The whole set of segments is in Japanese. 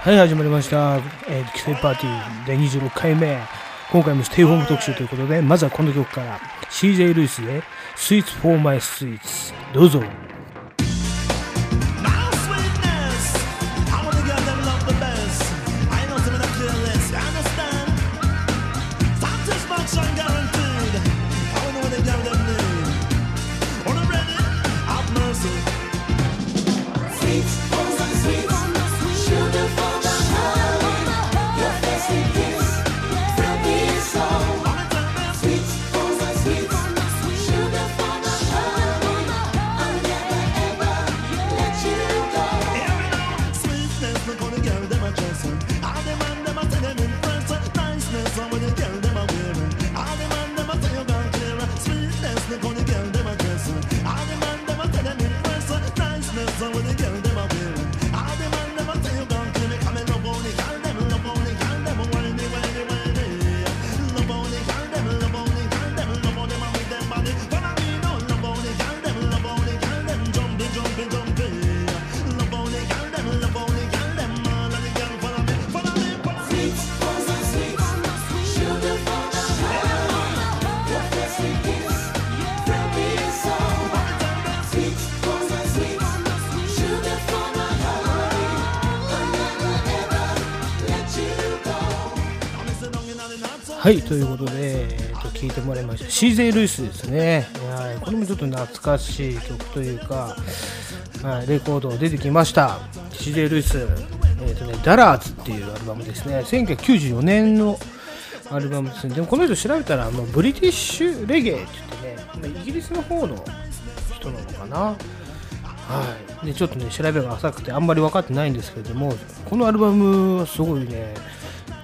はい、始まりました。えー、キセパーティー第26回目。今回もステイホーム特集ということで、まずはこの曲から CJ ルイスで Sweets for My Sweets。どうぞ。はい、ということで、えー、と聞いてもらいました。CJ ルイスですね。はい、これもちょっと懐かしい曲というか、はい、レコード出てきました。CJ ルイス、えーとね、ダラーズっていうアルバムですね。1994年のアルバムですね。でもこの人調べたら、もうブリティッシュレゲエって言ってね、イギリスの方の人なのかな。はい、でちょっとね調べが浅くてあんまり分かってないんですけれどもこのアルバムはすごいね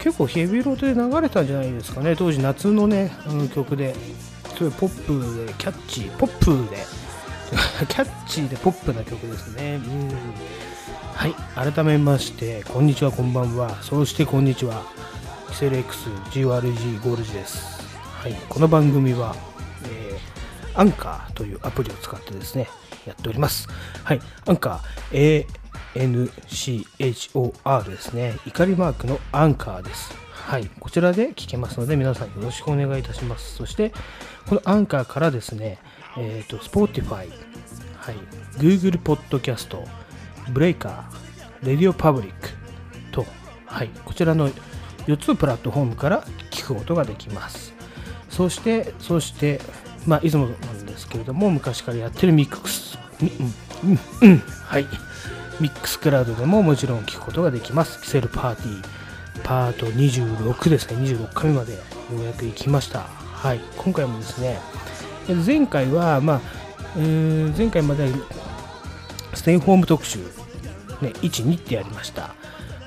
結構ヘビロテで流れたんじゃないですかね。当時夏のね、うん曲で。すごいポップでキャッチーポップで。キャッチーでポップな曲ですね。うん。はい。改めましてこんにちはこんばんは。そしてこんにちは。キセル XGRG ゴールジです。はい。この番組は、えーアンカーというアプリを使ってですね、やっております。はい、アンカー、ANCHOR ですね、怒りマークのアンカーです。はい、こちらで聞けますので、皆さんよろしくお願いいたします。そして、このアンカーからですね、えっ、と、Spotify、はい、Google Podcast、Breaker、Radio Public と、はい、こちらの4つのプラットフォームから聞くことができます。そして、そして、まあ、いつもなんですけれども、昔からやってるミックス、みうん、うん、うん、はい。ミックスクラウドでももちろん聞くことができます。キセルパーティー、パート26ですね、26回目までようやく行きました。はい。今回もですね、前回は、まあ、前回までステイホーム特集、ね、1、2ってやりました。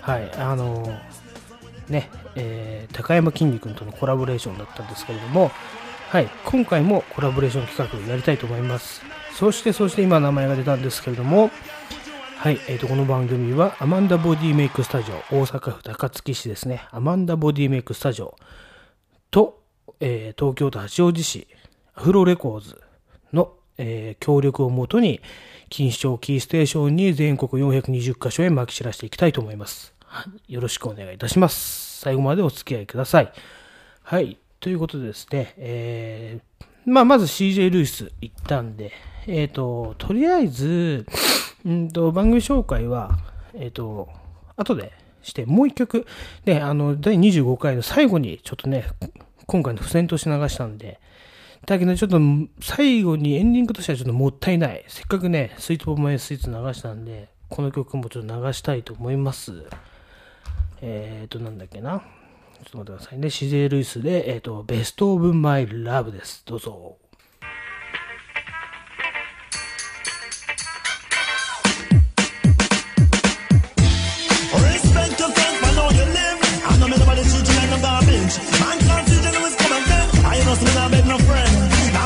はい。あのね、えー高山きんに君とのコラボレーションだったんですけれども、はい、今回もコラボレーション企画をやりたいと思います。そして、そして今名前が出たんですけれども、はい、えー、とこの番組はアマンダボディメイクスタジオ、大阪府高槻市ですね、アマンダボディメイクスタジオと、えー東京都八王子市アフロレコーズの、えー協力をもとに、錦糸町キーステーションに全国420カ所へまき散らしていきたいと思います。よろしくお願いいたします。最後までお付き合いください。はい。ということでですね、えー、まあ、まず CJ ルイス行ったんで、えっ、と、とりあえず、うんと、番組紹介は、えっ、と、後でして、もう一曲、で、あの、第25回の最後に、ちょっとね、今回の付箋として流したんで、だけど、ちょっと、最後にエンディングとしてはちょっともったいない。せっかくね、スイートポーマイスイーツ流したんで、この曲もちょっと流したいと思います。えっ、と、なんだっけな。ちょっと待ってくださいね。シゼルイスで、えっ、と、ベストオブマイラブです。どうぞ。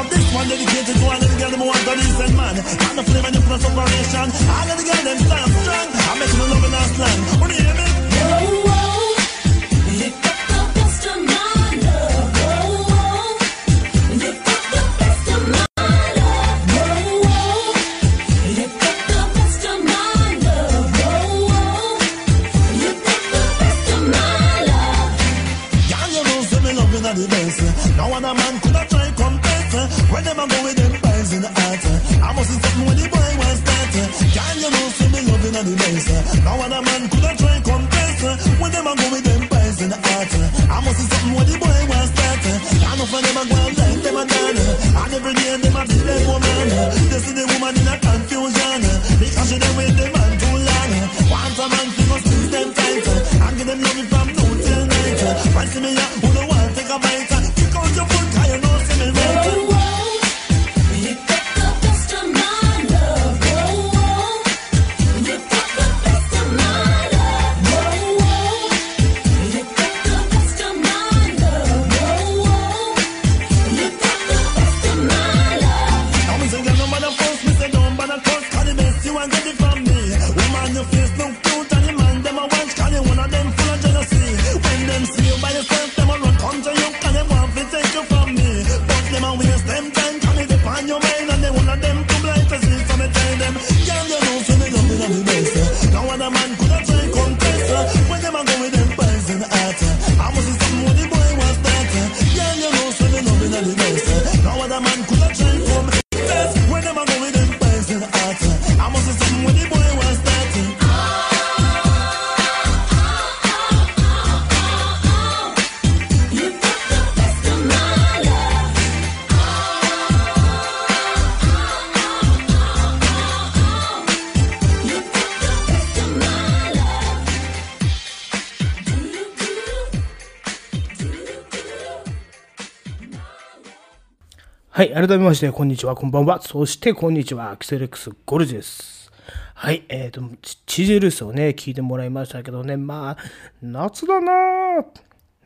Now this one dedicated to all them girls them want to listen man. And the flame and the plus operation. All of the girls them stand strong. I'm making love in our slang. What do you hear me? Whoa, whoa. No other man could have tried. When them a go with them pies in the heart. I must see something when the boy was that. Can you know see me loving at the base? No other man could have tried compete. When them a go with them pies in the heart. I must see something when the boy 改めまして、こんにちは、こんばんは。そして、こんにちは、アキセレックスゴルジです。はい、えっ、と、チジェルスをね、聞いてもらいましたけどね、まあ、夏だな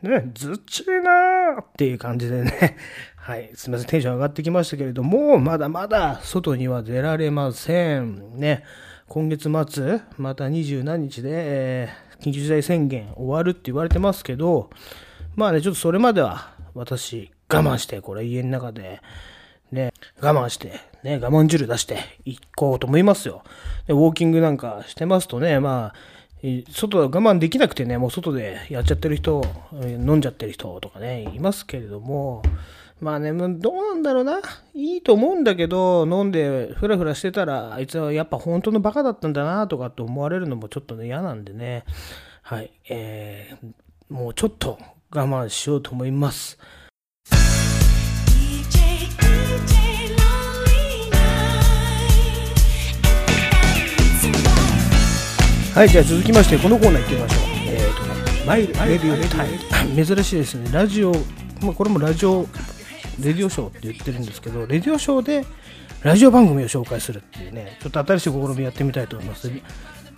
ぁ。ね、ずっちいなぁっていう感じでね、はい、すみません、テンション上がってきましたけれども、まだまだ外には出られません。ね、今月末、また二十何日で、えー緊急事態宣言終わるって言われてますけど、まあね、ちょっとそれまでは、私、我慢して、これ家の中で、ね、我慢して、ね、我慢汁出していこうと思いますよ。で、ウォーキングなんかしてますとね、まあ、外我慢できなくてね、もう外でやっちゃってる人、飲んじゃってる人とかね、いますけれども、まあね、もうどうなんだろうな。いいと思うんだけど、飲んでフラフラしてたら、あいつはやっぱ本当のバカだったんだなとかって思われるのもちょっとね、嫌なんでね。はい。えー、もうちょっと我慢しようと思います。はい、じゃあ続きまして、このコーナー行ってみましょう。えっ、とね、マイレディオタイム。珍しいですね。ラジオ、まあ、これもラジオ、レディオショーって言ってるんですけど、レディオショーでラジオ番組を紹介するっていうね、ちょっと新しい試みやってみたいと思います。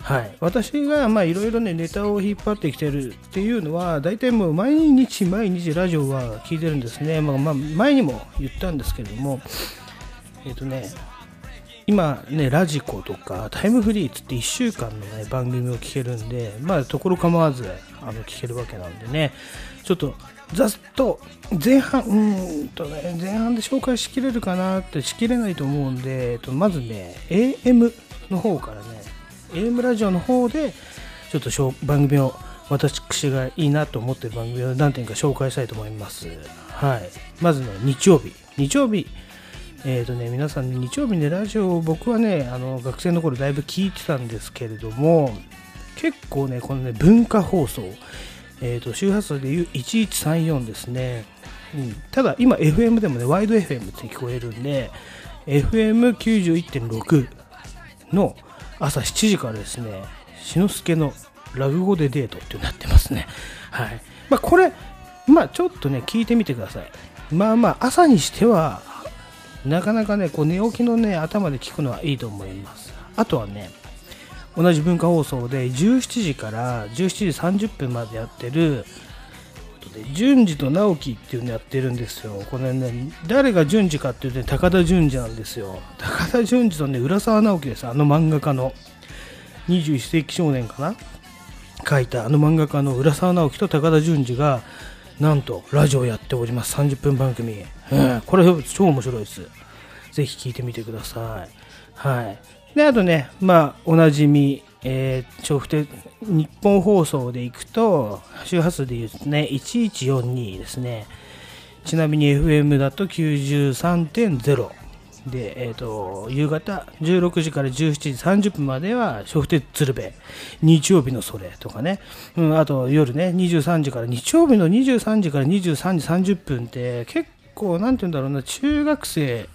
はい、私がいろいろネタを引っ張ってきてるっていうのは大体もう毎日毎日ラジオは聞いてるんですね、まあ、まあ前にも言ったんですけれどもえっ、とね今ねラジコとかタイムフリーっつって1週間の、ね、番組を聞けるんでまあところ構わずあの聞けるわけなんでねちょっとざっと前半うんとね前半で紹介しきれるかなってしきれないと思うんで、えっと、まずね AM の方からね AM ラジオの方でちょっと番組を私がいいなと思ってる番組を何点か紹介したいと思います。はい。まずね、日曜日。日曜日。えっ、とね、皆さん、日曜日ね、ラジオを僕はね、あの、学生の頃だいぶ聞いてたんですけれども、結構ね、このね、文化放送、えっ、と、周波数でいう1134ですね。うん、ただ、今、FM でもね、ワイド FM って聞こえるんで、FM91.6 の朝7時からですね、しのすけのラグ語でデートってなってますね。はい。まあ、これ、まあ、ちょっとね、聞いてみてください。まあまあ、朝にしては、なかなかね、こう寝起きのね、頭で聞くのはいいと思います。あとはね、同じ文化放送で17時から17時30分までやってる、順次と直樹っていうのやってるんですよ。これね、誰が順次かっていうと、ね、高田順次なんですよ。高田順次とね、浦沢直樹です。あの漫画家の。21世紀少年かな？書いたあの漫画家の浦沢直樹と高田純次がなんとラジオやっております30分番組、うん。これ超面白いです。ぜひ聞いてみてください。はい。であとねまあおなじみえー、調布で日本放送でいくと周波数でいうとね1142ですね。ちなみに FM だと93.0で、えー、と夕方16時から17時30分までは笑福亭鶴瓶。日曜日のそれとかね、うん、あと夜ね23時から日曜日の23時から23時30分って結構なんて言うんだろうな中学生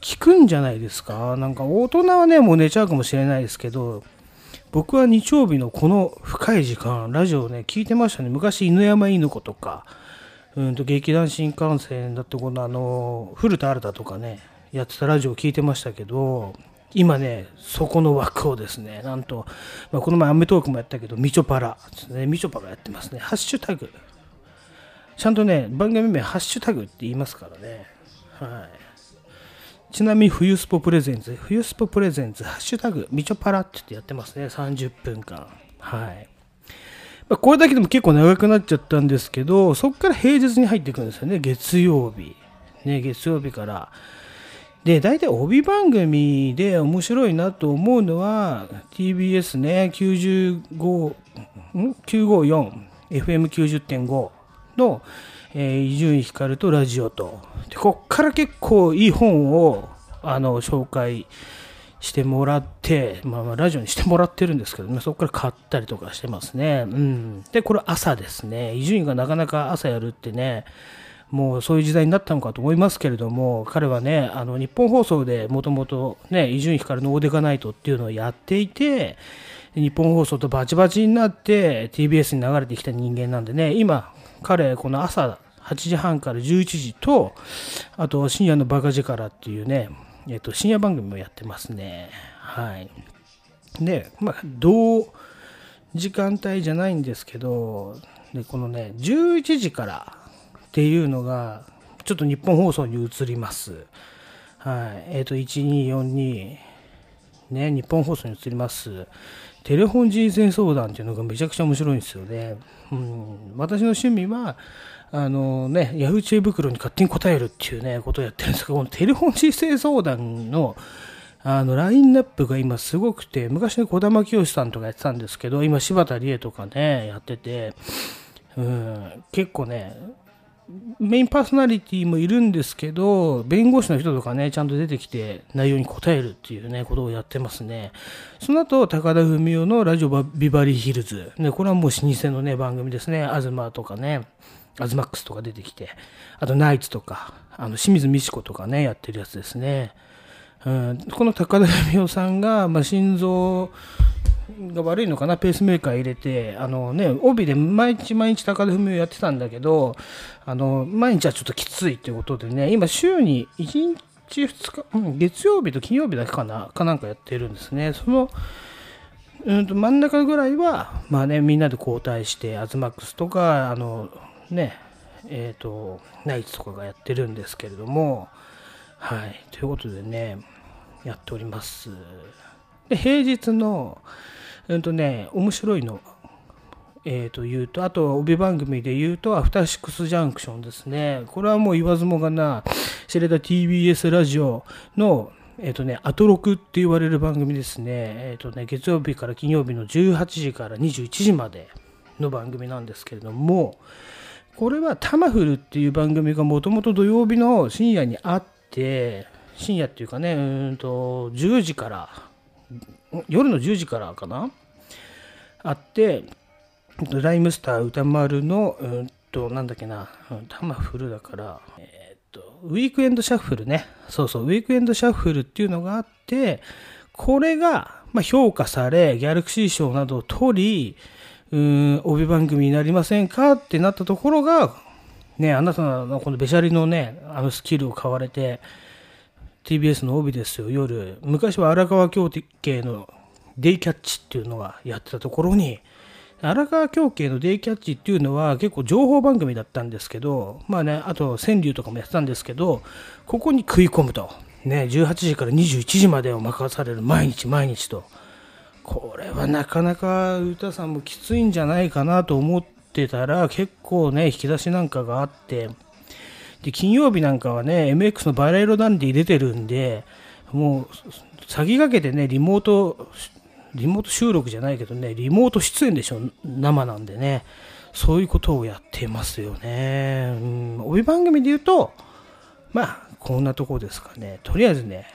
聞くんじゃないですか？なんか大人はねもう寝ちゃうかもしれないですけど僕は日曜日のこの深い時間ラジオね聞いてましたね。昔犬山犬子とかうんと劇団新幹線だってこのあの古田新太とかねやってたラジオを聞いてましたけど今ねそこの枠をですねなんと、まあ、この前アメトークもやったけどみちょぱらですね。みちょぱがやってますね。ハッシュタグ。ちゃんとね番組名ハッシュタグって言いますからね。はい。ちなみに冬スポプレゼンツ冬スポプレゼンツハッシュタグみちょぱらって言ってやってますね。30分間はい。まあこれだけでも結構長くなっちゃったんですけど、そこから平日に入っていくんですよね、月曜日。ね、月曜日から。で、大体帯番組で面白いなと思うのは、TBS ね、95、ん ?954、FM90.5 の、え伊集院光とラジオと。で、こっから結構いい本を、あの、紹介してもらって、まあ、まあラジオにしてもらってるんですけどね、そこから買ったりとかしてますね。うん。で、これ朝ですね。伊集院がなかなか朝やるってね、もうそういう時代になったのかと思いますけれども、彼はね、あの日本放送でもともとね、伊集院光のオーデカナイトっていうのをやっていて、日本放送とバチバチになって TBS に流れてきた人間なんでね、今、彼、この朝8時半から11時と、あと深夜のバカ力っていうね、えっと、深夜番組もやってますね。はい。で、まあ、同時間帯じゃないんですけど、で、このね、11時からっていうのが、ちょっと日本放送に移ります。はい。えっ、と、1242、ね、日本放送に移ります。テレフォン人生相談っていうのがめちゃくちゃ面白いんですよね。うん、私の趣味は、あのね、ヤフー知恵袋に勝手に答えるっていうね、ことをやってるんですけど、このテレフォン人生相談の、あの、ラインナップが今すごくて、昔ね、小玉清さんとかやってたんですけど、今柴田理恵とかね、やってて、うん、結構ね、メインパーソナリティもいるんですけど、弁護士の人とかね、ちゃんと出てきて内容に答えるっていうね、ことをやってますね。その後、高田文雄のラジオビバリーヒルズ。ね、これはもう老舗のね、番組ですね。東とかね、アズマックスとか出てきて、あとナイツとか、あの、清水美智子とかね、やってるやつですね。うん、この高田文夫さんが、まあ、心臓が悪いのかな、ペースメーカー入れて、あのね、帯で毎日毎日高田文夫やってたんだけど、あの、毎日はちょっときついということでね、今週に1日2日、うん、月曜日と金曜日だけかな、かなんかやってるんですね。その、うんと真ん中ぐらいは、まあね、みんなで交代して、アズマックスとか、あの、ね、えっ、と、ナイツとかがやってるんですけれども、はい、ということでね、やっております。で、平日の、うんとね、面白いの、えー、と言うと、あと、帯番組で言うと、アフターシックスジャンクションですね。これはもう言わずもがな、知れた TBS ラジオの、えっ、とね、アトロクって言われる番組ですね。えっ、とね、月曜日から金曜日の18時から21時までの番組なんですけれども、これはタマフルっていう番組がもともと土曜日の深夜にあって、深夜っていうかね、うんと、10時から、夜の10時からかな？あって、ライムスター歌丸の、うんと、なんだっけな、うんタマフルだから、えっと、ウィークエンドシャッフルね。そうそう、ウィークエンドシャッフルっていうのがあって、これが、まあ、評価され、ギャラクシー賞などを取り、うん、帯番組になりませんかってなったところが、ね、あなたのこのべしゃりのね、あのスキルを買われて、TBS の帯ですよ、夜。昔は荒川京系のデイキャッチっていうのがやってたところに、荒川京系のデイキャッチっていうのは結構情報番組だったんですけど、まあね、あと川柳とかもやってたんですけど、ここに食い込むと。ね、18時から21時までを任される毎日毎日と。これはなかなか歌さんもきついんじゃないかなと思ってたら、結構ね、引き出しなんかがあって、で、金曜日なんかはね、MX のバラ色ダンディ出てるんで、もう、先駆けてね、リモートリモート収録じゃないけどね、リモート出演でしょ、生なんでね。そういうことをやってますよね。うん、帯番組で言うと、まあ、こんなとこですかね。とりあえずね、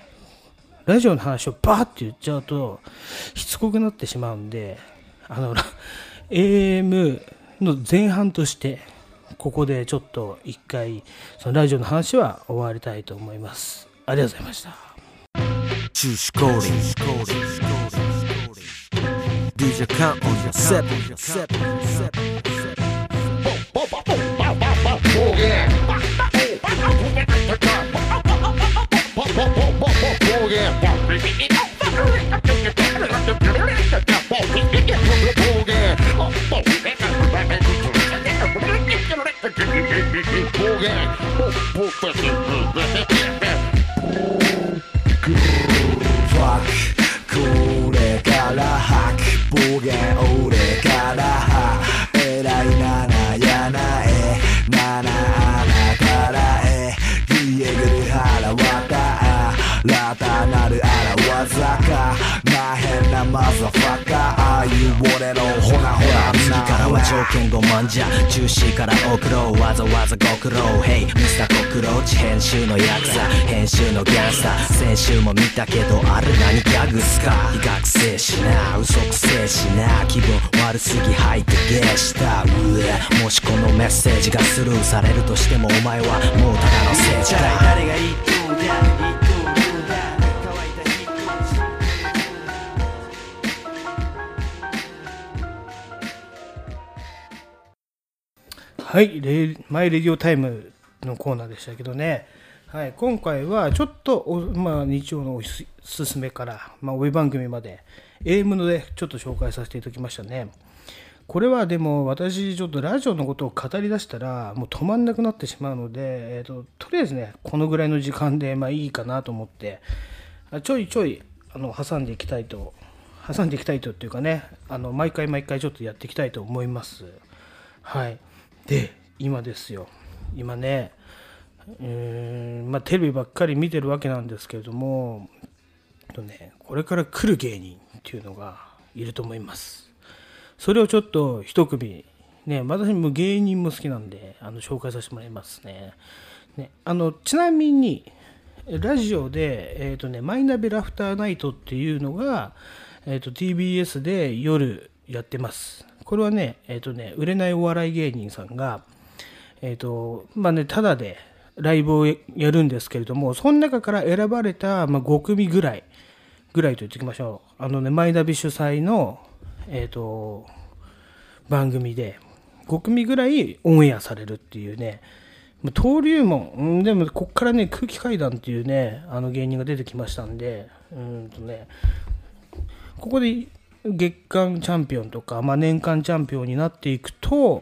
ラジオの話をバーって言っちゃうと、しつこくなってしまうんで、あの、AM の前半として、ここでちょっと一回、そのラジオの話は終わりたいと思います。ありがとうございました。中止降臨 DJ count on your set Fuck これから吐く暴言俺からは偉いななやなえななあなからえギエグル腹わたラタなるあらわざかな変なマザファカああいう俺の条件5万じゃ。中止から送ろう。わざわざご苦労。Hey ミスターコクローチ編集のヤクザ。編集のギャンスター。先週も見たけどあれ何ギャグっすか。医学生しな。嘘くせえしな。気分悪すぎ吐いてゲーした。うえ。もしこのメッセージがスルーされるとしてもお前はもうただの政治家誰が言っとんだ言っとはい、レマイレディオタイムのコーナーでしたけどね、はい、今回はちょっと、まあ、日曜のおすすめから、まあ、ウェブ番組まで、AM のでちょっと紹介させていただきましたね。これはでも私、ちょっとラジオのことを語り出したら、もう止まんなくなってしまうので、えーと、とりあえずね、このぐらいの時間でまあいいかなと思って、ちょいちょいあの挟んでいきたいと、挟んでいきたいとっていうかね、あの毎回毎回ちょっとやっていきたいと思います。はい。で、今ですよ。今ね、うーんまあ、テレビばっかり見てるわけなんですけれども、とね、これから来る芸人っていうのがいると思います。それをちょっと一組、ね、私も芸人も好きなんで、あの紹介させてもらいますね。ねあのちなみに、ラジオで、えっとね、マイナビラフターナイトっていうのが、えっと TBS で夜やってます。これはね、えっとね、売れないお笑い芸人さんが、えっ、と、まあね、ただでライブをやるんですけれども、その中から選ばれた、まあ、5組ぐらい、ぐらいと言っておきましょう。あのね、マイナビ主催の、えっ、と、番組で、5組ぐらいオンエアされるっていうね、登竜門、でもこっからね、空気階段っていうね、あの芸人が出てきましたんで、うんとね、ここで月間チャンピオンとか、まあ、年間チャンピオンになっていくと、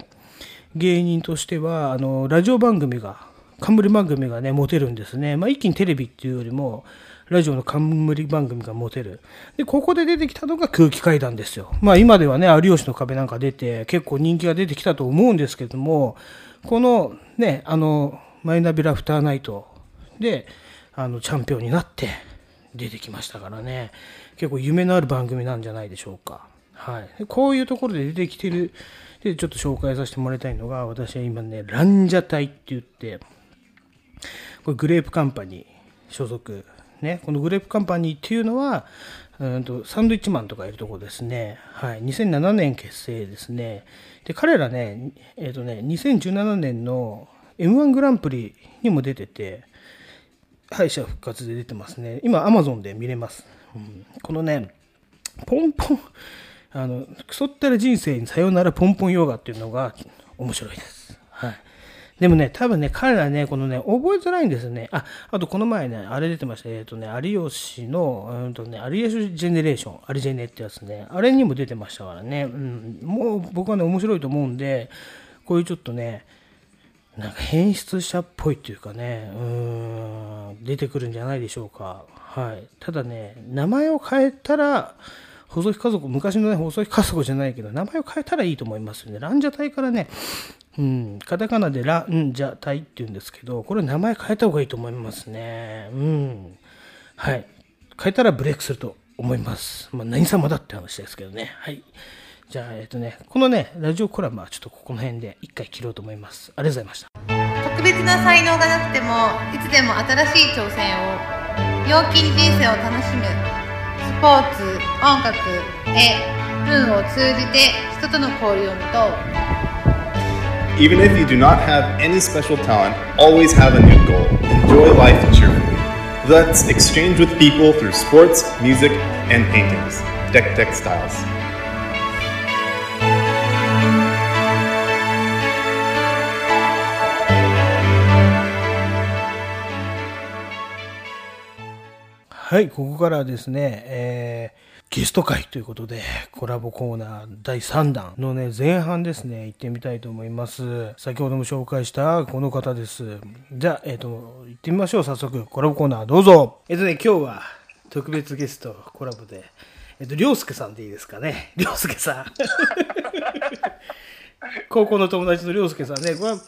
芸人としては、あの、ラジオ番組が、冠番組がね、持てるんですね。まあ、一気にテレビっていうよりも、ラジオの冠番組が持てる。で、ここで出てきたのが空気階段ですよ。まあ、今ではね、有吉の壁なんか出て、結構人気が出てきたと思うんですけども、このね、あの、マイナビラフターナイトで、あの、チャンピオンになって、出てきましたからね、結構夢のある番組なんじゃないでしょうか。はい。こういうところで出てきてる、で、ちょっと紹介させてもらいたいのが、私は今ね、ランジャタイって言って、これグレープカンパニー所属。ね、このグレープカンパニーっていうのは、うんとサンドイッチマンとかいるところですね。はい。2007年結成ですね。で、彼らね、えっ、とね、2017年の M1 グランプリにも出てて、敗者復活で出てますね。今、アマゾンで見れます。うんこのね、ポンポン、あの、クソったら人生にさよならポンポンヨガっていうのが面白いです。はい。でもね、多分ね、彼らね、このね、覚えづらいんですね。あ、あとこの前ね、あれ出てました。えっ、とね、有吉の、うんとね、有吉ジェネレーション、アリジェネってやつね、あれにも出てましたからね。うん、もう僕はね、面白いと思うんで、こういうちょっとね、なんか変質者っぽいっていうかね、うん、出てくるんじゃないでしょうか。はい。ただね、名前を変えたら、細木家族、昔のね、細木家族じゃないけど、名前を変えたらいいと思いますよね。ランジャタイからね、うん、カタカナでランジャタイって言うんですけど、これ名前変えた方がいいと思いますね。うん。はい。変えたらブレイクすると思います。まあ、何様だって話ですけどね。はい。じゃあ、えっ、とね、このね、ラジオコラムはちょっとここの辺で一回切ろうと思います。ありがとうございました。特別な才能がなくてもいつでも新しい挑戦を陽気に人生を楽しむスポーツ音楽絵文を通じて人との交流を持とう Even if you do not have any special talent, always have a new goal. Enjoy life cheerfully. Let's exchange with people through sports, music, and paintings. Deck Deck はい、ここからはですね、えーゲスト会ということで、コラボコーナー第3弾のね、前半ですね、行ってみたいと思います。先ほども紹介したこの方です。じゃあ、えっ、と、行ってみましょう、早速。コラボコーナーどうぞ。えっ、とね、今日は特別ゲストコラボで、えっ、と、りょうすけさんでいいですかね。りょうすけさん。高校の友達のりょうすけさんね、これは、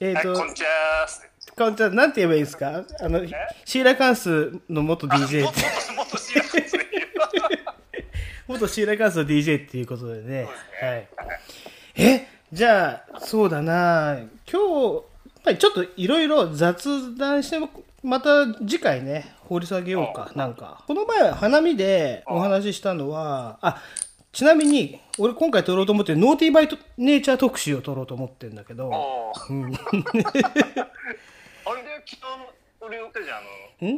えっ、と、こんにちは。かんちゃん、なんて言えばいいですかあの、シーラカンスの元 DJ って。ともっと知らないですね。元シーラカンスの DJ っていうことでね。はい。え、じゃあ、そうだな今日、やっぱりちょっといろいろ雑談しても、また次回ね、掘り下げようか、なんか。この前、花見でお話ししたのは、あ、ちなみに、俺今回撮ろうと思ってノーティーバイトネイチャー特集を撮ろうと思ってるんだけど、昨日俺言ったじゃんあ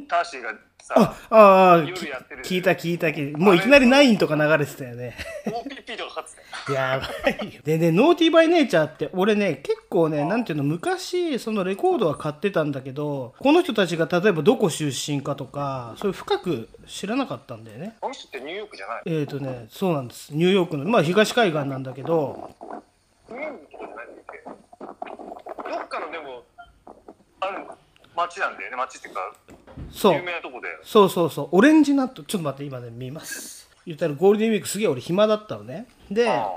のターシーがさあああ、夜やってる聞いた聞いた聞いた。もういきなりナインとか流れてたよね。OPP とかかって やばいよ。でね、ノーティーバイネイチャーって、俺ね、結構ね、なんていうの、昔、そのレコードは買ってたんだけど、この人たちが例えばどこ出身かとか、そういう深く知らなかったんだよね。あの人ってニューヨークじゃないえーとね、そうなんです。ニューヨークの、まあ東海岸なんだけど、ニューヨークとかじゃないんだっけ？どっかのでもある町なんだよね町っていうかそう有。名なとこでそうそうそう。オレンジナット、ちょっと待って、今ね、見ます。言ったらゴールデンウィークすげえ俺暇だったのね。で、あ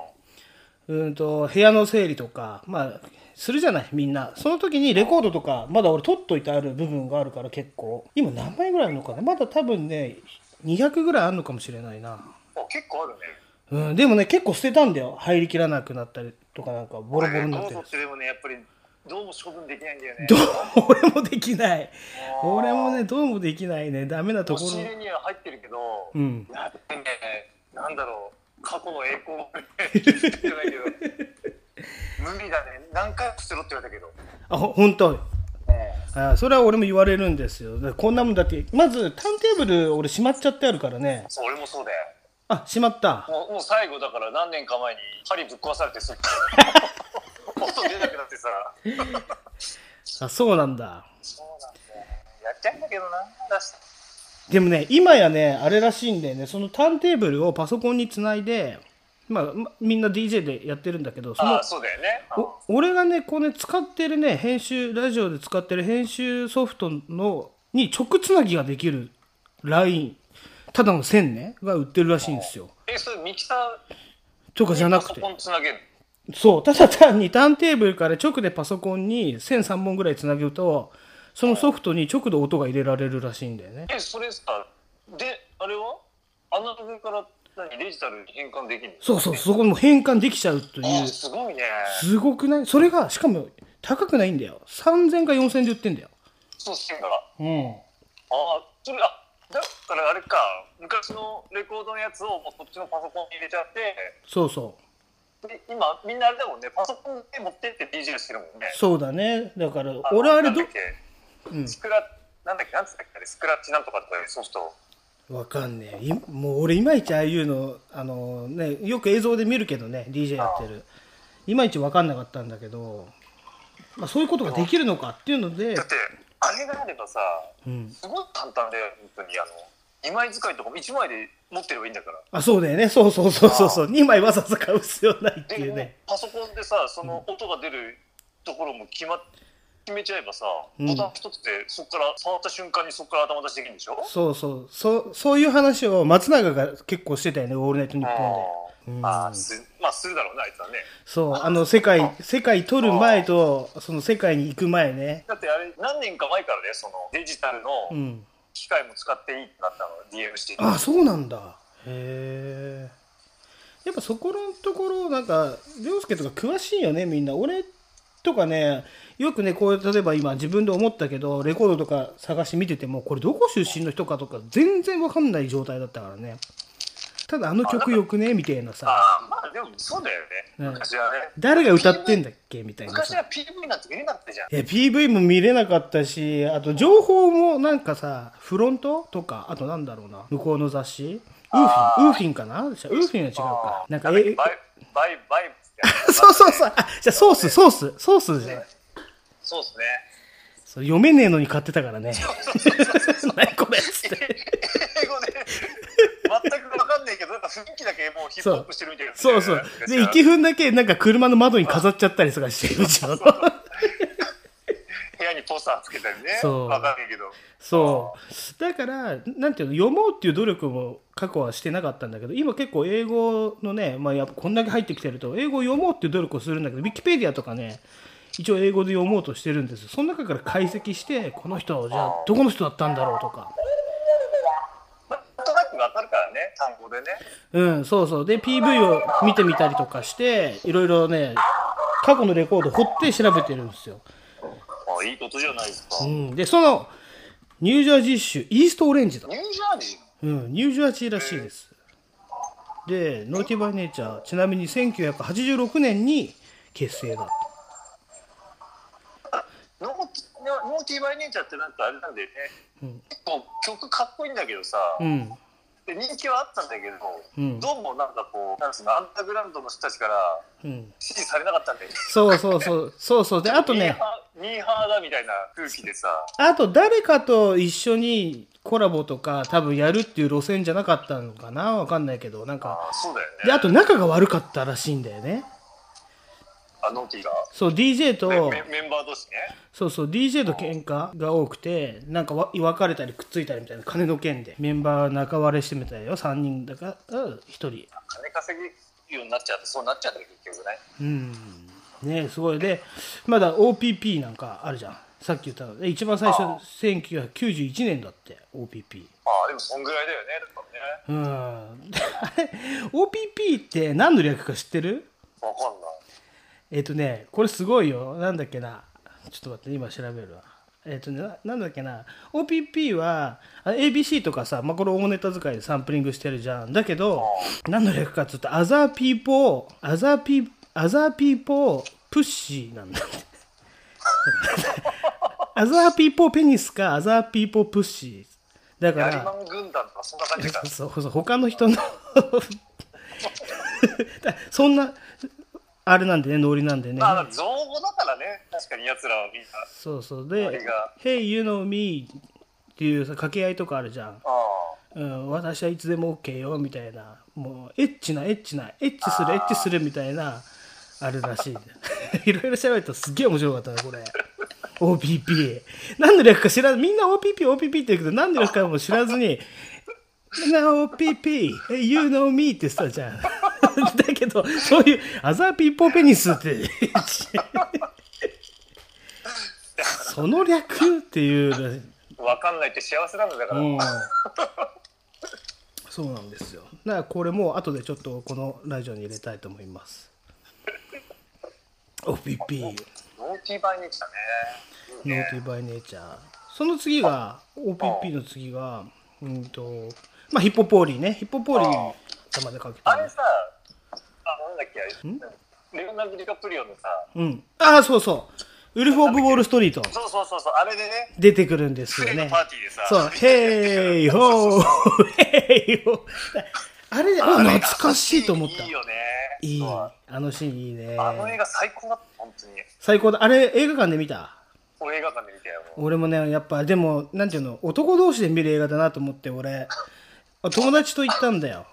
うんと、部屋の整理とか、まあ、するじゃない、みんな。その時にレコードとか、まだ俺取っといてある部分があるから結構。今何枚ぐらいあるのかな？まだ多分ね、200ぐらいあるのかもしれないな。あ結構あるねうん、でもね、結構捨てたんだよ。入りきらなくなったりとかなんか、ボロボロ俺になってるねどうぞっ。てでもねやっぱりどうも処分できないんだよねどう俺もできない。俺もね、どうもできないね。ダメなところ押し。入れには入ってるけど、うん。やっぱりねなんだろう過去の栄光 無理だね何回も捨てろって言われたけどあ、ほほんと。あそれは俺も言われるんですよ。こんなもんだって、まず、ターンテーブル俺しまっちゃってあるからね。そう俺もそうだよあ、しまった。もうもう最後だから何年か前に針ぶっ壊されてすぐ。音出なくなってさ。あ、そうなんだ。そうなんだよ。やっちゃうんだけどなでもね、今やね、あれらしいんだよね、そのターンテーブルをパソコンにつないで、まあ、まみんな DJ でやってるんだけど、そのそうだよね。お俺がね、こうね、使ってるね、編集、ラジオで使ってる編集ソフトの、に直つなぎができるライン、ただの線ね、が売ってるらしいんですよ。えそれミキサーとかじゃなくてパソコ。ンつなげるそう、ただ単にターンテーブルから直でパソコンに線3本ぐらいつなげると、そのソフトに直で音が入れられるらしいんだよね。えそれさであれは？アナログから何デジタルに変換できるの？そうそう、そこにも変換できちゃうというあ。すごいねすごくない？それが、しかも高くないんだよ。3000か4000で売ってんだよ。そうしてんだあうん。あそれあだからあれか。昔のレコードのやつをもうそっちのパソコンに入れちゃって。そうそう。で今みんなあれだもんね。パソコンで持ってって DJ してるもんね。そうだね。だから、の俺あれどなんスクラなんだっけなんつったっけスクラッチなんとかとかいうソフトわかんねえ。いもう俺いまいちああいうの、あのね、よく映像で見るけどね、DJ やってる。いまいちわかんなかったんだけど、まあそういうことができるのかっていうので。だっ、てあれがあればさうん。すごい簡単で本当にあの2枚使いとかも1枚で持ってればいいんだからあ、そうだよね。そうそうそうそうそう。2枚わざわざ買う必要ないってでいうね。パソコンでさその音が出るところも決まっ決めちゃえばさ、うんボタン一つでそこから触った瞬間にそこから頭出しできるんでしょ？そうそう。そう、そういう話を松永が結構してたよね、オールナイトニッポンで。うんああすまあするだろうなあいつはねそう、あの、世界、世界取る前と、その世界に行く前ね。だってあれ何年か前からねそのデジタルのうん。機械も使っていいってなったの DM してあそうなんだ。へえやっぱそこのところなんか涼介とか詳しいよねみんな。俺とかねよくねこう例えば今自分で思ったけどレコードとか探して見ててもこれどこ出身の人かとか全然わかんない状態だったからね。ただあの曲よくねみたいなさ。ああまあでもそうだよね、うん。昔はね。誰が歌ってんだっけみたいなさ。昔は PV なんて見れなかったじゃん。いや PV も見れなかったしあと情報もなんかさフロントとかあとなんだろうな。向こうの雑誌。ウーフィンウーフィンかな？ウーフィンは違うか。なんかえバイバイバイ そうそうそう。あじゃあソースソースソースじゃないそうですね。そう読めねえのに買ってたからね。何これっつって。英語で全く分か雰囲気だけもうヒップホップしてるみたいな。そうそう。で一分だけなんか車の窓に飾っちゃったりとかしてるじゃん。部屋にポスターつけたりね。そう。分かんないけど。そう。だからなんていうの読もうっていう努力も過去はしてなかったんだけど今結構英語のね、まあ、やっぱこんだけ入ってきてると英語を読もうっていう努力をするんだけどウィキペディアとかね一応英語で読もうとしてるんですその中から解析してこの人じゃあどこの人だったんだろうとかとなく分かるからね単語でね。うんそうそう。で PV を見てみたりとかしていろいろね過去のレコード掘って調べてるんですよ、あいいことじゃないですか、うん、でそのニュージャージー州イーストオレンジだ。ニュージャージうん、ニュージャージーらしいです。で、ノーティバイネイチャー、ちなみに1986年に結成だ。ーノーティノーティーバイネイチャーってなんかあれなんだよね、結構曲かっこいいんだけどさ、うん、で人気はあったんだけど、うん。どうもなんかこうなんつうのアンダーグラウンドの人たちからうん。支持されなかったんだよね。そうそうそう、そうそう。で、あとね、ミーハーミーハーだみたいな空気でさ。あと誰かと一緒にコラボとか多分やるっていう路線じゃなかったのかな？わかんないけど、なんか、あそうだよね。で、あと仲が悪かったらしいんだよね。あノーティーが。そう、DJ と、メンバー同士ね。そうそう DJ と喧嘩が多くてなんかわ別れたりくっついたりみたいな金の件で。メンバー仲割れしてみたいよ。3人だから1人。金稼ぐようになっちゃうとそうなっちゃうんだよ結局ね。うん。ねすごい。でまだ OPP なんかあるじゃん。さっき言った一番最初1991年だって OPP ああでもそんぐらいだよねだからね。うん。あれ？OPP って何の略か知ってる？わかんないえっ、とねこれすごいよ。なんだっけな。ちょっと待って今調べるわ。えっ、とねななんだっけな。OPP はあ ABC とかさ、まあ、これ大ネタ使いでサンプリングしてるじゃん。だけど何の略かっつうと Other People Other People Other People Push なんだって。Other People Penis か Other People Push だからヤリマン軍団とかそんな感じか。そうそう他の人の。だそんなあれなんでねノリなんでね。まあ造語だからね。確かに奴らはみんな。そうそう。ノでリが「Hey you know me」っていうさ掛け合いとかあるじゃん、うん、私はいつでも OK よみたいな。もうエッチなエッチなエッチするエッチするみたいなあるらしい いろいろ調べるとすっげえ面白かったねこれ。OPP 何の略か知らずみんな OPPOPP って言うけど何の略かも知らずに「な OPP Hey you know me」って言ってたじゃん だけどそういう「アザーピーポーペニス」って。その略っていうわかんないって幸せなんだだから、うん。そうなんですよ。だからこれも後でちょっとこのラジオに入れたいと思います。OPP ノー。ティーバイネイチャーねノーティーバイネイチャーその次が OPP の次がうんとまあヒッポポーリーねヒッポポーリー頭でかけてる。あれさあなんだっけレオナルド・ディカプリオのさ。うん。ああそうそう。ウルフ・オブ・ウォール・ストリート。そうそうそうそう。あれでね。出てくるんですよね。パーティーでさ。そう、ヘイホー、ヘイホー。あれ、あ懐かしいと思った。いい。よね。いい。あのシーンいいね。あの映画最高だった本当に。最高だ。あれ、映画館で見た？俺映画館で見たよ俺もね、やっぱ、でも、なんていうの、男同士で見る映画だなと思って、俺、友達と行ったんだよ。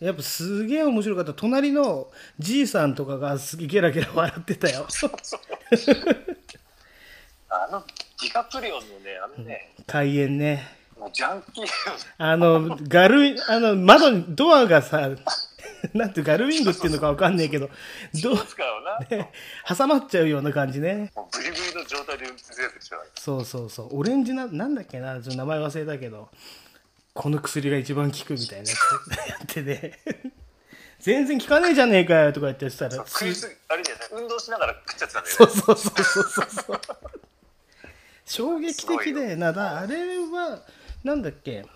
やっぱすげえ面白かった。隣のじいさんとかがすげえゲラゲラ笑ってたよ。あのディカプリオのねあのね、開演ね。もうジャンキーあの、ガル、あの、窓に、ドアがさ、なんてガルウィングっていうのかわかんねえけど、どう、使うな。ね、挟まっちゃうような感じね。ブリブリの状態で運転するやつでしょ。そうそうそう。オレンジな、なんだっけな、ちょっと名前忘れたけど、この薬が一番効くみたいなやつ やってね。全然効かねえじゃねえかよとか言ってたら、食いすぎ、あれだよね、運動しながら食っちゃってたんだよね。そうそうそうそうそうそう。衝撃的で、なだ、あれは、なんだっけ、ん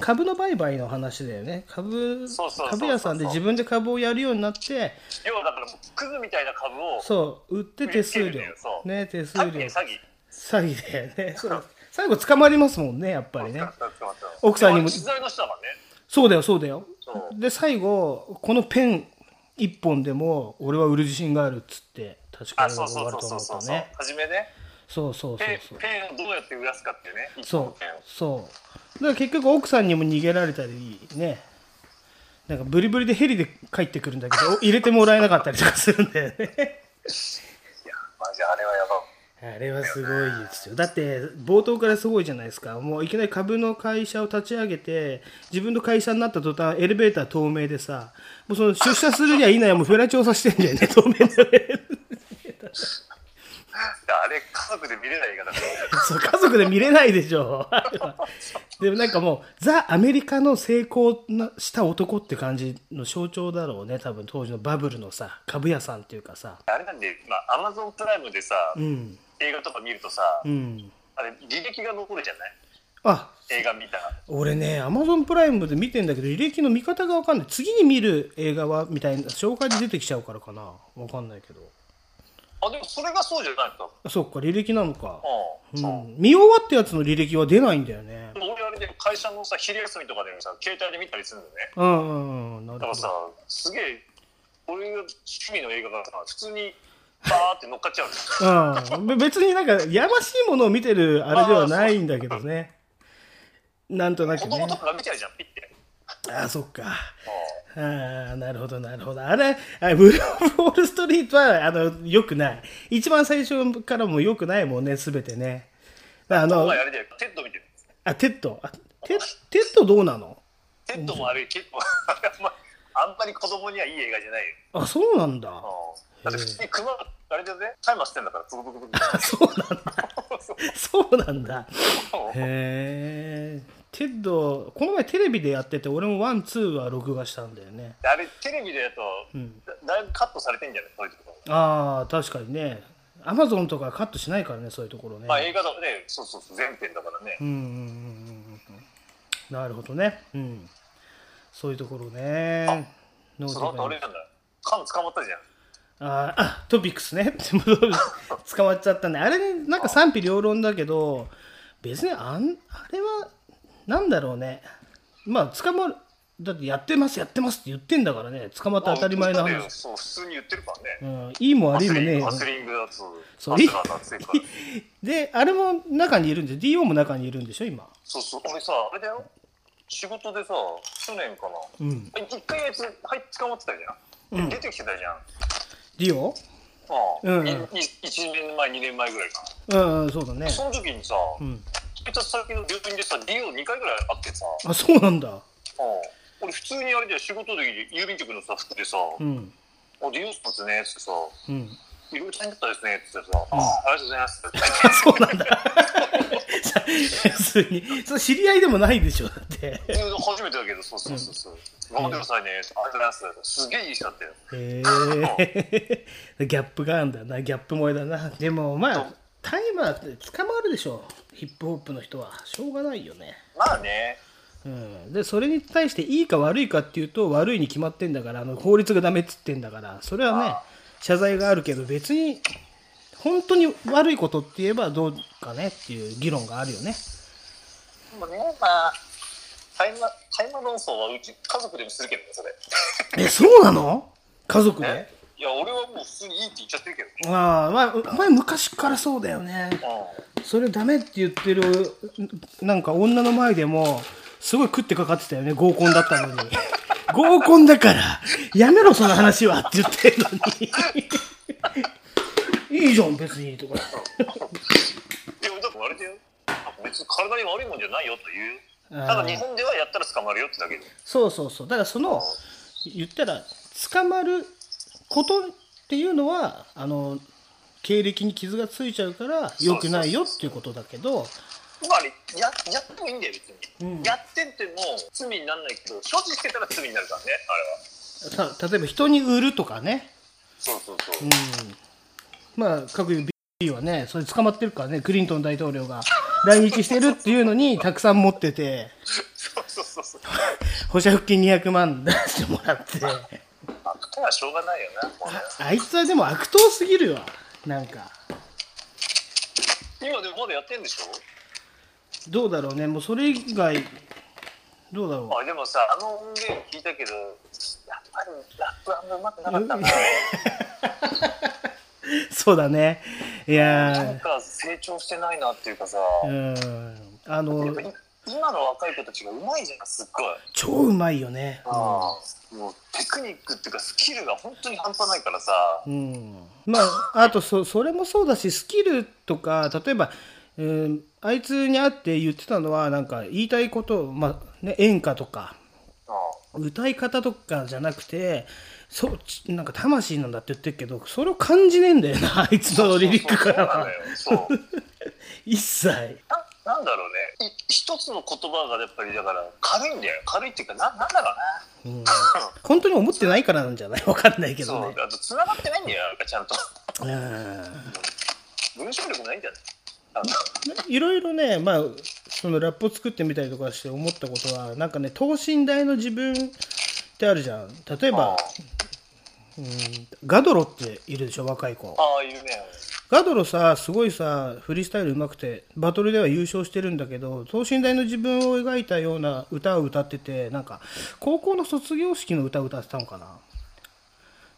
株の売買の話だよね。株そうそうそうそう株屋さんで自分で株をやるようになって、要はだからクズみたいな株をそう、売って手数料ね、手数料。詐欺詐欺詐欺だよね。最後捕まりますもんね、やっぱりね。奥さんにも。そうだよ、そうだよ。で、最後、このペン一本でも、俺は売る自信があるっつって、確かあに終わると思ったね。初めね。そうそうそうペンそう。ペンをどうやって売らすかっていうね。一そうそう。だから結局奥さんにも逃げられたりね。なんかブリブリでヘリで帰ってくるんだけどお入れてもらえなかったりとかするんだよね。いやマジあれはやばあれはすごいですよ。だって冒頭からすごいじゃないですか。もういきなり株の会社を立ち上げて自分の会社になった途端エレベーター透明でさもうその出社するにはいいなやもうフェラ調査してんだよね透明のエレベーターあれ家族で見れない映画だそう家族で見れないでしょ。でもなんかもうザ・アメリカの成功なした男って感じの象徴だろうね。多分当時のバブルのさ株屋さんっていうかさ。あれなんでまあアマゾンプライムでさうん映画とか見るとさうん。あれ履歴が残るじゃない？あ映画見たら。俺ねアマゾンプライムで見てんだけど履歴の見方が分かんない。次に見る映画はみたいな紹介で出てきちゃうからかな。分かんないけど。あでもそれがそうじゃないとあそっか履歴なのか、うん見終わったやつの履歴は出ないんだよね。俺あれで会社のさ昼休みとかでもさ携帯で見たりするのね。うんうんうんなるほだからさどすげえ俺が趣味の映画がさ普通にバーって乗っかっちゃうんだよ。うん、べ別になんかやましいものを見てるあれではないんだけどね。なんとなくね。子供とかが見ちゃうじゃんピッて。ああそっか。うああなるほどなるほど。あれあウルフオブウォールストリートはあのよくない。一番最初からもよくないもんねすべてね。あの前あれだよテッド見てるあテッド？あテテッドどうなの？テッドもあれ結構あんまり子供にはいい映画じゃない。よあそうなんだ。うんだって普通に熊あれだよね。タイマーしてんだから。ブクブクブ。ク あそうなんだ。そう。なんだ。へえテッドこの前テレビでやってて俺も one two は録画したんだよね。あれテレビでやるとうん。だだいぶカットされてんじゃない？そういうところ。ああ確かにね。アマゾンとかカットしないからねそういうところね、まあ映画だとねそうそうそう全編だからね。うんうんうんなるほどね。うん。そういうところね。そうだってあれなんだ。缶捕まったじゃんあーあトピックスね。捕まっちゃったね。あれねなんか賛否両論だけど別にあんあれはなんだろうね。まあ捕まるだってやってますやってますって言ってんだからね。捕まって当たり前のまあ話、そう普通に言ってるからね。うん、いいも悪いもねハスリングだとそう。ハスラーだってから であれも中にいるんで DO も中にいるんでしょ？今。そうそう。俺さあれだよ。仕事でさ去年かな。うん。一回あいつはい捕まってたじゃん、うん。出てきてたじゃん DO? ああ、うん。うんいい1年前2年前ぐらいかうんうんそうだね。なその時にさ、うん。配達先の病院でさ DO2 回ぐらい会ってさ、あそうなんだ。ああ。俺普通にあれで仕事で郵便局のさ服でさ「うん。あ DO さんですね」っつってさうん「いろいろ大変だったですね」っつってさ「ああありがとうございます」そうなんだ。普通にそれ知り合いでもないでしょだって。うん初めてだけどそうそうそうそう「頑張ってくださいね」ありがとうございます」すげえいい人だったよ。へえ ギャップがあるんだな。ギャップ萌えだな。でもまあタイマーって捕まるでしょ。ヒップホップの人は。しょうがないよね。まあね。うん、でそれに対していいか悪いかっていうと悪いに決まってんだからあの法律がダメっつってんだからそれはね謝罪があるけど別に本当に悪いことって言えばどうかねっていう議論があるよね。でもねまあ大麻大麻論争はうち家族でもするけどねそれ。えそうなの？家族で？えいや俺はもう普通にいいって言っちゃってるけどね。ああまあお前昔からそうだよね。うそれダメって言ってるなんか女の前でもすごい食ってかかってたよね合コンだったのに。合コンだからやめろその話はって言ってるのに。いいじゃん別にとか。ん。でもだからあれだよ。別に体に悪いもんじゃないよという。あーただ日本ではやったら捕まるよってだけで。そうそうそう。だからその言ったら捕まることっていうのはあの経歴に傷がついちゃうから良くないよっていうことだけど。まああれややってもいいんだよ別に、うん。やってても罪にならないけど所持してたら罪になるからねあれは。た例えば人に売るとかね、そうそうそう、うん、まあ各はねそれ捕まってるからねクリントン大統領が。来日してるっていうのにたくさん持ってて。そうそうそうそう。保釈金200万出してもらって。まあこれはしょうがないよなもうねあいつはでも悪党すぎるわなんか。今でもまだやってんでしょ？どうだろうね。もうそれ以外どうだろう。あでもさあの音源聞いたけどやっぱりラップあんまうまくなかったな そうだね。いやなんか成長してないなっていうかさ、ーうん。あの今の若い子たちがうまいじゃんすっごい、超うまいよね。ああ。もうテクニックっていうかスキルが本当に半端ないからさ、うん。まああとそそれもそうだしスキルとか例えば、うんあいつに会って言ってたのはなんか言いたいこと、まあね、演歌とかあ。歌い方とかじゃなくてそうちなんか魂なんだって言ってるけどそれを感じねえんだよな あいつのリリックからは。一切。ななんだろうね。い一つの言葉がやっぱりだから軽いんだよ。軽いっていうかななんだろうね、本当に思ってないからなんじゃない？わかんないけどね。そうあと繋がってないんだよなんかちゃんと。うん。文章力ないんだよ。ねあのいろいろね、まあ、そのラップを作ってみたりとかして思ったことは、なんかね、等身大の自分ってあるじゃん。例えば、うん、ガドロっているでしょ、若い子。ああいうねガドロさ、すごいさ、フリースタイル上手くて、バトルでは優勝してるんだけど、等身大の自分を描いたような歌を歌ってて、なんか、高校の卒業式の歌を歌ってたのかな。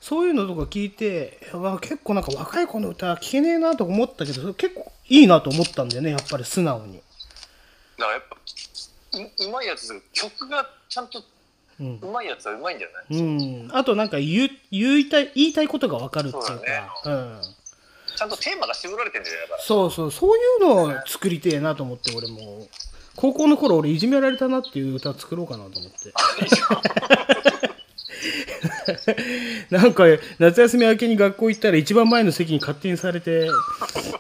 そういうのとか聞いて、結構なんか若い子の歌聞けねえなとか思ったけど、結構いいなと思ったんだよね、やっぱり素直に。だからやっぱううまいやつ曲がちゃんとうん。うまいやつはうまいんだよね、うん、あとなんか言う言いたい言いたいことが分かるっていうか。ね。うん、ちゃんとテーマが絞られてんだよだから。そうそう。そういうのを作りてえなと思って俺も。高校の頃俺いじめられたなっていう歌作ろうかなと思って。なんか夏休み明けに学校行ったら一番前の席に勝手にされて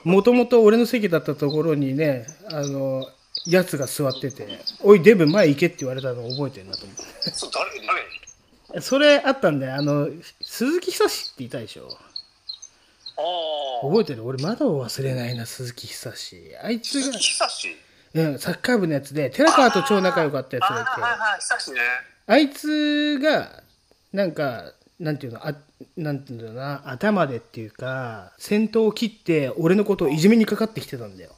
もともと俺の席だったところにねあのやつが座ってて「おいデブ前行け」って言われたの覚えてるなと思ってそう誰誰？にそれあったんだよ。あの鈴木久志っていたでしょ？ああ覚えてる？俺まだ忘れないな鈴木久志。あいつが、久しうん、サッカー部のやつで寺川と超仲良かったやつがいてはいはいね。あいつがなんかなんていうのあなんていうんだろうな頭でっていうか先頭を切って俺のことをいじめにかかってきてたんだよ。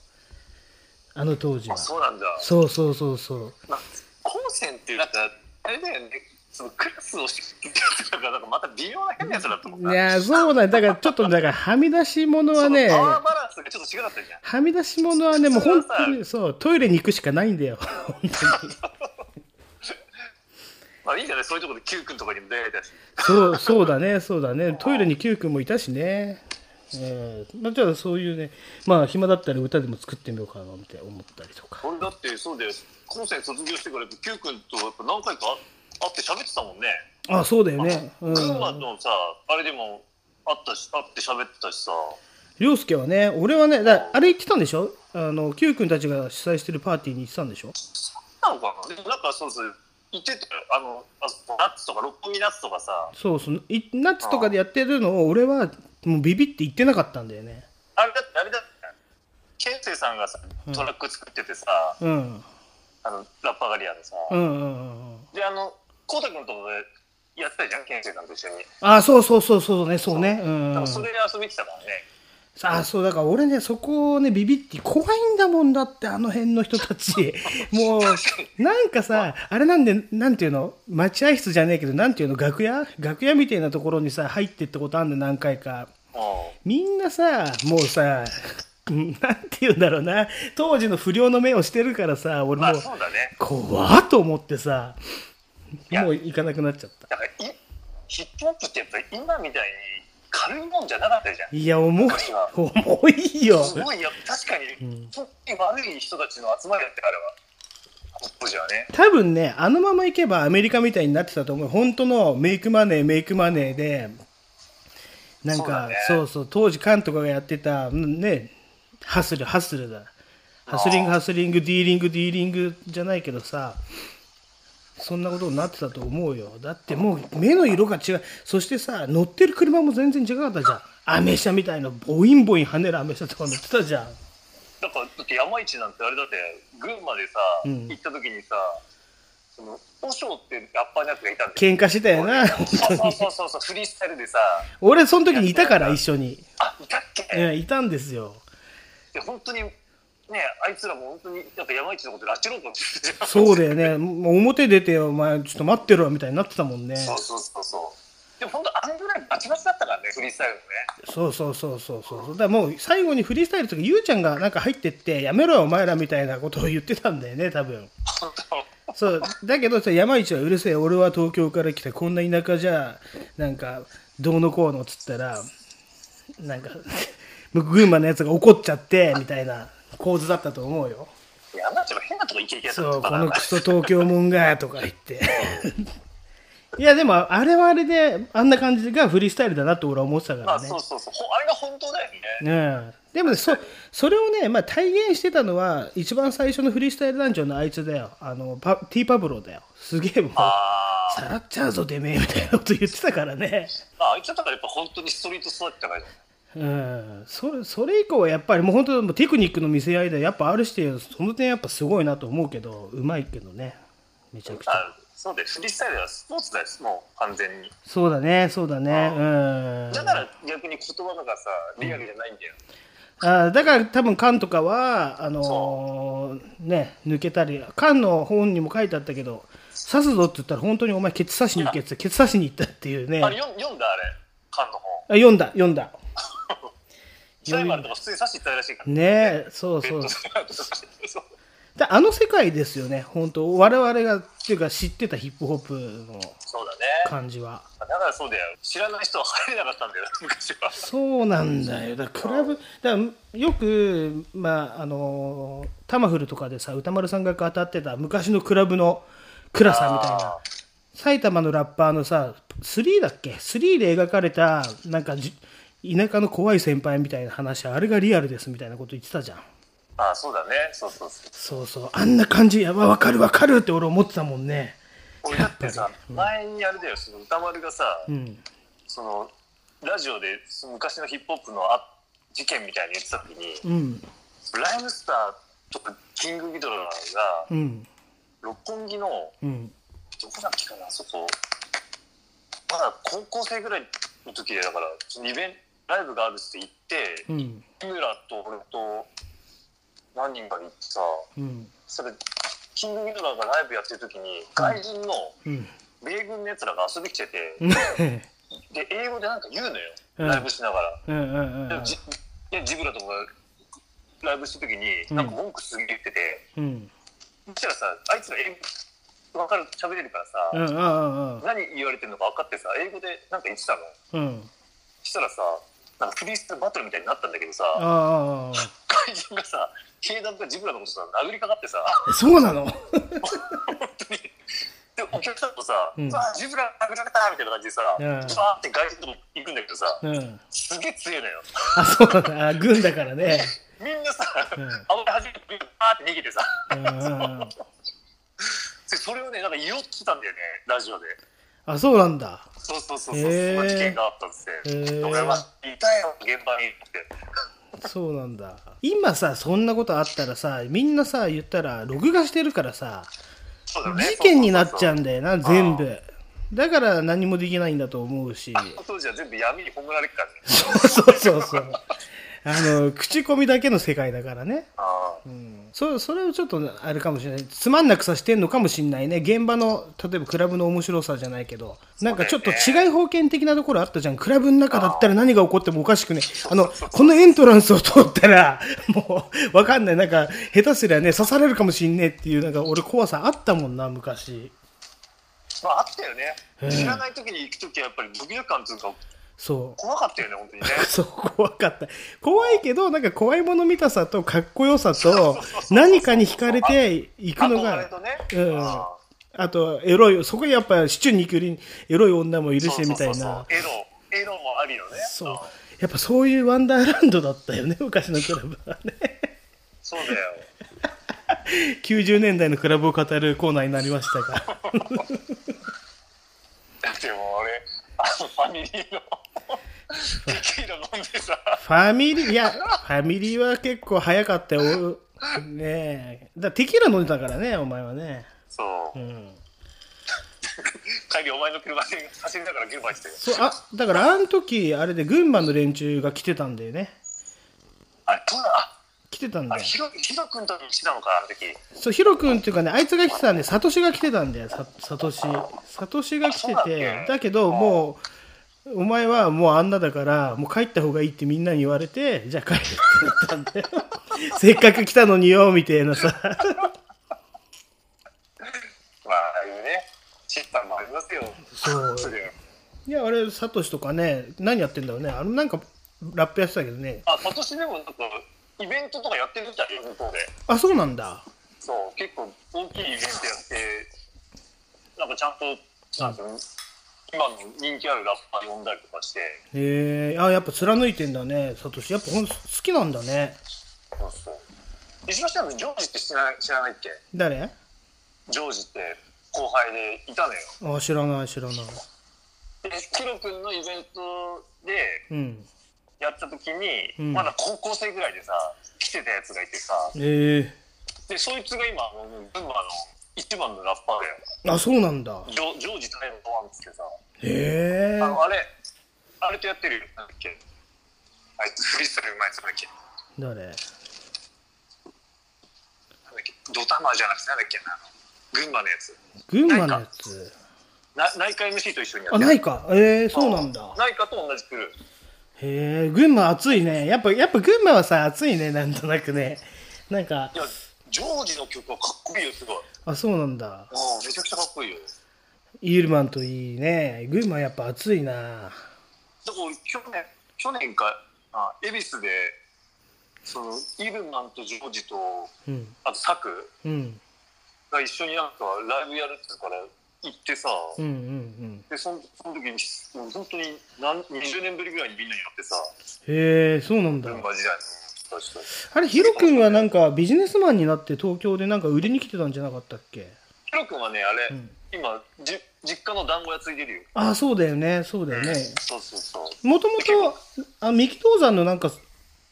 あの当時は。あそうなんだ。そうそうそうそう。まあ高専っていうなんかあれだよね。そのクラスを仕切ってるやつがなんかまた微妙な変なやつだと思ういやそうなんだだからちょっとだからはみ出し物はねパワーバランスがちょっと違かったじゃん。はみ出し物はねもう本当にそうトイレに行くしかないんだよ。本当にまあいいんじゃないそういうところで Q 君とかにも出会えたし。そうそうだね、そうだね、トイレに Q 君もいたしね、えーまあ、じゃあそういうね、まあ、暇だったら歌でも作ってみようかなって思ったりとか、俺だってそうだよ高専卒業してから Q 君とやっぱ何回か会って喋ってたもんね。あそうだよね、うん、群馬のさあれでも会ったし会って喋ってたしさ。凌介はね、俺はね、だあれ言ってたんでしょ、あの Q 君たちが主催してるパーティーに行ってたんでしょ、なのかな？でもなんかそうそう言ってたよあのあナッツとか六本木ナッツとかさ。そうそう、いナッツとかでやってるのを、俺はもうビビって言ってなかったんだよね。あれだってあれだってケンセイさんがさトラック作っててさ、うん、あのラッパーガリアのさ、うん、うん、うん。であのコウタ君とかでやってたじゃん？ケンセイさんと一緒に。あそうそうそうそうね、そうね。う。ん多分それで遊びに来てたからね、あそうだから俺ねそこをねビビって怖いんだもんだってあの辺の人たち。もうなんかさあ。れなんでなんていうの？待合室じゃねえけどなんていうの？楽屋？楽屋みたいなところにさ入ってったことあんの何回か。うんみんなさもうさうん なんて言うんだろうな。当時の不良の目をしてるからさ俺もまあうそうだね。怖っと思ってさや。もう行かなくなっちゃった。だからいヒップホップってやっぱり今みたいに軽いもんじゃなかったじゃん。いや重い重いよ。すごいや確かに、本当に悪い人たちの集まりだってあれはね。多分ね、あのままいけばアメリカみたいになってたと思う。本当のメイクマネー、メイクマネーで、なんか、そうだね。そうそう、当時カンとかがやってた、うんね、ハッスル、ハッスルだ。ハスリング、ハスリング、ディーリング、ディーリングじゃないけどさ、そんなことになってたと思うよ。だってもう目の色が違う。そしてさ、乗ってる車も全然違かったじゃん。アメ車みたいな、ボインボイン跳ねるアメ車とか乗ってたじゃん。だから、だって山市なんてあれだって、群馬でさ、うん行った時にさ、その、和尚ってラッパーのやつがいたんで喧嘩してたよな、本当に。そうそうそうそう、フリースタイルでさ、俺、その時にいたから、一緒に。あ、いたっけ、うんいたんですよ。で本当に、ね、あいつらも本当に、なんか山市のこと拉致ろうと思ってるじゃんそうだよね。もう表出てよ、お前、ちょっと待ってろ、みたいになってたもんね。そうそうそうそう。でも本当、あんぐらいバチバチだったからね、フリースタイルのね。そうそうそうそうそう。だからもう最後にフリースタイルとか、ゆうちゃんがなんか入ってって、やめろよ、お前らみたいなことを言ってたんだよね、多分。そう。だけどさ、山一はうるせえ、俺は東京から来た、こんな田舎じゃ、なんか、どうのこうのっつったら、なんか、群馬のやつが怒っちゃって、みたいな構図だったと思うよ。山市も変なとこ行け行けやつそう、こだのクソ東京もんが、とか言って。いや、でも、あれはあれで、あんな感じがフリースタイルだなって俺は思ってたかまあらね。そうそうそう。ほあれが本当だよね。うん、でもねそそれをね、まあ、体現してたのは一番最初のフリースタイル団長のあいつだよあのパティーパブロだよすげえもうあさらっちゃうぞてめえみたいなこと言ってたからね、ーあ、あいつだからやっぱ本当にストリート育ってたからね。うん、そそれ以降はやっぱりもう本当もうテクニックの見せ合いでやっぱ R してその点やっぱすごいなと思うけどうまいけどね。めちゃくちゃ。あそうで、フリースタイルはスポーツだよ、もう完全に。そうだねそうだね。うん。だから逆に言葉とかさ、リアルじゃないんだよ。あだから多分缶とかはあのーね抜けたり缶の本にも書いてあったけど刺すぞって言ったら本当にお前ケツ刺しに行けってケツ刺しに行ったっていうね。あれ読ん読んだあれ、缶の本。あ読んだ読んだサイマルとか普通に刺していったらしいから。ねえそうそう。あの世界ですよね本当。我々がっていうか知ってたヒップホップのそうだね。感じは。だからそうだよ。知らない人は入れなかったんだよ、昔は。そうなんだよ。だクラブだよくまああのタマフルとかでさ歌丸さんが語ってた昔のクラブの暗さみたいな。あ埼玉のラッパーのさ3だっけ？3で描かれたなんかじ田舎の怖い先輩みたいな話あれがリアルですみたいなこと言ってたじゃん。あ、そうだね。そうそうそう。そうそう。あんな感じやば分かる分かるって俺思ってたもんね。俺だってさ、前にあれだよ、その歌丸がさ、うん。その、ラジオでその昔のヒップホップのあ事件みたいに言ってた時に、うん。ライムスターとかキングギドラが、うん。六本木の、うん。どこだっけかな、あそこ。まだ高校生ぐらいの時で、だから、イベント、ライブがあるって言って、うん。日村と俺と何人かで行ってさ、うん。それ、キングギドラがライブやってる時に、外人のうん。米軍のやつらが遊びに来てて、うん。で、英語でなんか言うのよ、うん。ライブしながら。うんうんでジブラとかがライブした時に、なんか文句すげえ言ってて、うん。そしたらさ、あいつら英語分かる、喋れるからさ、うんうんうん何言われてるのか分かってさ、英語でなんか言ってたの。うん。そしたらさ、なんかフリースバトルみたいになったんだけどさ、ああ怪人がさ、警団がジブラのことさ、殴りかかってさ、そうなの？本当に。で、お客さんとさ、うん。ジブラ殴られたみたいな感じでさ、うん。バーって外人のとこ行くんだけどさ、うん。すげえ強いのよ。あそうだあ軍だからね。みんなさ、うん。あわれ始めて、バーって逃げてさ、うんそれをね、なんか言おうとしてたんだよね、ラジオで。あそうなんだ。そうそうそうそう、へーそんな事件があったんですへー。よ。俺はい。たよ、現場にって。そうなんだ。今さそんなことあったらさみんなさ言ったら録画してるからさね。事件になっちゃうんだだよな全部。だから何もできないんだと思うし。当時は全部闇に葬られるからね。そうそうそう。あの口コミだけの世界だからね。あそそれをちょっとあれかもしれない。つまんなくさしてんのかもしれないね。現場の例えばクラブの面白さじゃないけど。なんかちょっと違い方権的なところあったじゃん。クラブの中だったら何が起こってもおかしくねあのこのエントランスを通ったら もうわかんない。なんか下手すりゃね刺されるかもしんねえっていうなんか俺怖さあったもんな昔。まああったよね。え。え知らない時に行く時はやっぱりドキドキ感というか、そう怖かったよね、本当にね。そう、怖かった。怖いけど、なんか怖いもの見たさとかっこよさと、何かに惹かれていくのが。うんああと、エロい、そこにやっぱ、シチューに行くよりエロい女もいーるし、みたいな。エロ、エロもありのね。そううん。やっぱそういうワンダーランドだったよね、昔のクラブはね。そうだよ。90年代のクラブを語るコーナーになりましたが。だってもう俺、あのファミリーのテキーラ飲んでさ、ファミリー、いや、ファミリーは結構早かったよ。ねえ。だテキーラ飲んでたからね、お前はね。そうう、ん。帰りお前の車で走りながら現場行って。そう、あ、だからあの時、あれで群馬の連中が来てたんだよね。あれ、どうだあ来てたんだよ。ヒロ君と一緒なのか、あの時。そう、ヒロ君っていうかね、あいつが来てたんで、サトシが来てたんだよ、ササトシ。サトシが来ててだけど、もう、お前はもうあんなだから、もう帰った方がいいってみんなに言われて、じゃあ帰るってなったんだよ。せっかく来たのによ、みたいなさ。まあ、ああいうね、チッタもありますよ。そういや、あれ、サトシとかね、何やってんだろうね。あの、なんか、ラップやってたけどね。あ、今年でもなんか、イベントとかやってるみたいよ、向こうで。あ、そうなんだ。そう、結構大きいイベントやって、なんかちゃんと、なんていうの今の人気あるラッパー呼んだりとかして、へえ、あ、やっぱ貫いてんだね、サトシ。やっぱほん好きなんだね。そうそう。石橋さんのジョージって知らない知らないっけ？誰？ジョージって後輩でいたのよ。あ、知らない、知らない。で、ヒロ君のイベントでうん。やった時に、うんまだ高校生ぐらいでさ、来てたやつがいてさ、ええで、そいつが今、群馬の一番のラッパーだよ。あ、そうなんだ。ジョジョージタイムワンってさ、へえあ。の、あれ、あれとやってるよ。なんだっけあいつ、フリースタイルうまいやつだっけ誰？なんだっけドタマじゃなくてなんだっけな群馬のやつ群馬のやつ？な内科 MC と一緒にやっあ、てるないか。ええそうなんだ。内科と同じくるへえ、群馬暑いね。やっぱ、やっぱ群馬はさ、暑いね、なんとなくね。なんかい、やジョージの曲はかっこいいよすごいあ、そうなんだ。ああめちゃくちゃかっこいいよイールマンといいね。群馬やっぱ暑いな。だから去年去年かあ恵比寿でそのイーブンマンとジョージとうん。あとサクうん。が一緒になんかライブやるって言うから行ってさ、うんうんうん。でそのその時にもう本当に何20年ぶりぐらいにみんなに会ってさへえ、そうなんだ群。馬時代のあれ、ヒロ君はなんかビジネスマンになって東京でなんか売りに来てたんじゃなかったっけ？ヒロ君はねあれ、うん。今じ実家の団子屋ついてるよ。あ、そうだよね、そうだよね。そうそうそう。もともと、あ、三木道山のなんか、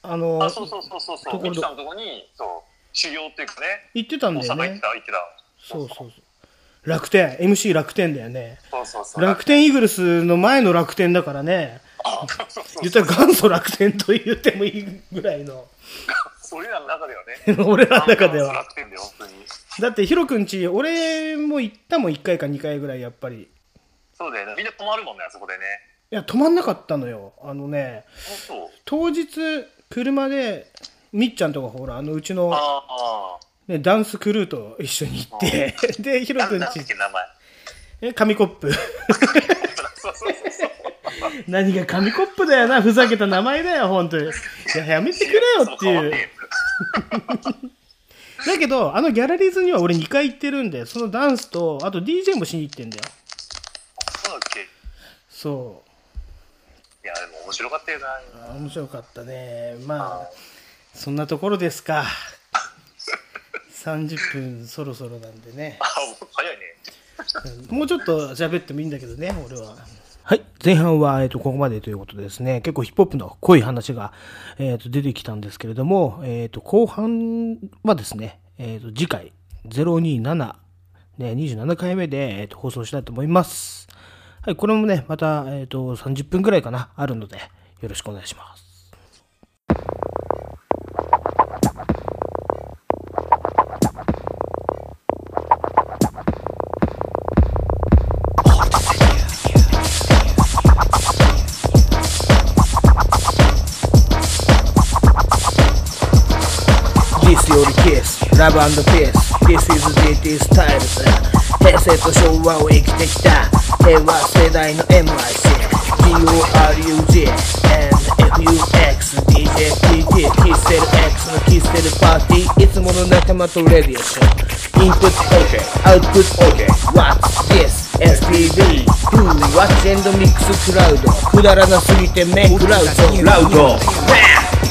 あのあ、そうそうそうそうそう。ところミキさんのとこにそう修行っていうかね。行ってたん大だよね。阪行って。た行ってた。そうそうそう。楽天、MC 楽天だよね。そうそうそう。楽天イーグルスの前の楽天だからね。言ったら元祖楽天と言ってもいいぐらいの。俺らの中ではね。俺らの中では。楽天で本当に。だってヒロ君ち、俺も行ったもん1回か2回ぐらいやっぱり。いそうだよね。みんな泊まるもんねあそこでね。や、止まんなかったのよ。あのね、本当？日、車で、みっちゃんとかほら、あのうち当の、ね、ダンスクルーと一緒に行って、で、ヒロ君ち。え、紙コップ。そうそうそうそう 何が紙コップだよな、ふざけた名前だよ、本当に。いや、やめてくれよっていう。だけど、あのギャラリーズには俺2回行ってるんで、そのダンスと、あと DJ もしに行ってんだよ。そうだっけ？いそやでも面白かったよな面白かったね。まあ、そんなところですか。30分そろそろなんでね。あもう早いねもうちょっと喋ってもいいんだけどね、俺は。はい。前半は、えっ、と、ここまでということでですね、結構ヒップホップの濃い話が、えっ、と、出てきたんですけれども、えっ、と、後半はですね、えっ、と、次回、027、ね、27回目で、えっ、と、放送したいと思います。はい。これもね、また、えっ、と、30分くらいかな、あるので、よろしくお願いします。Kiss, love and peace This is DT Styles 平成と昭和を生きてきた平和世代の MIC DORUG and FUX DJ PT キッセル X のキッセルパーティーいつもの仲間とレディオショーインプット OK アウトプット OK What's this? SPB Do Watch and Mix クラウドくだらなすぎてメクラウドラウド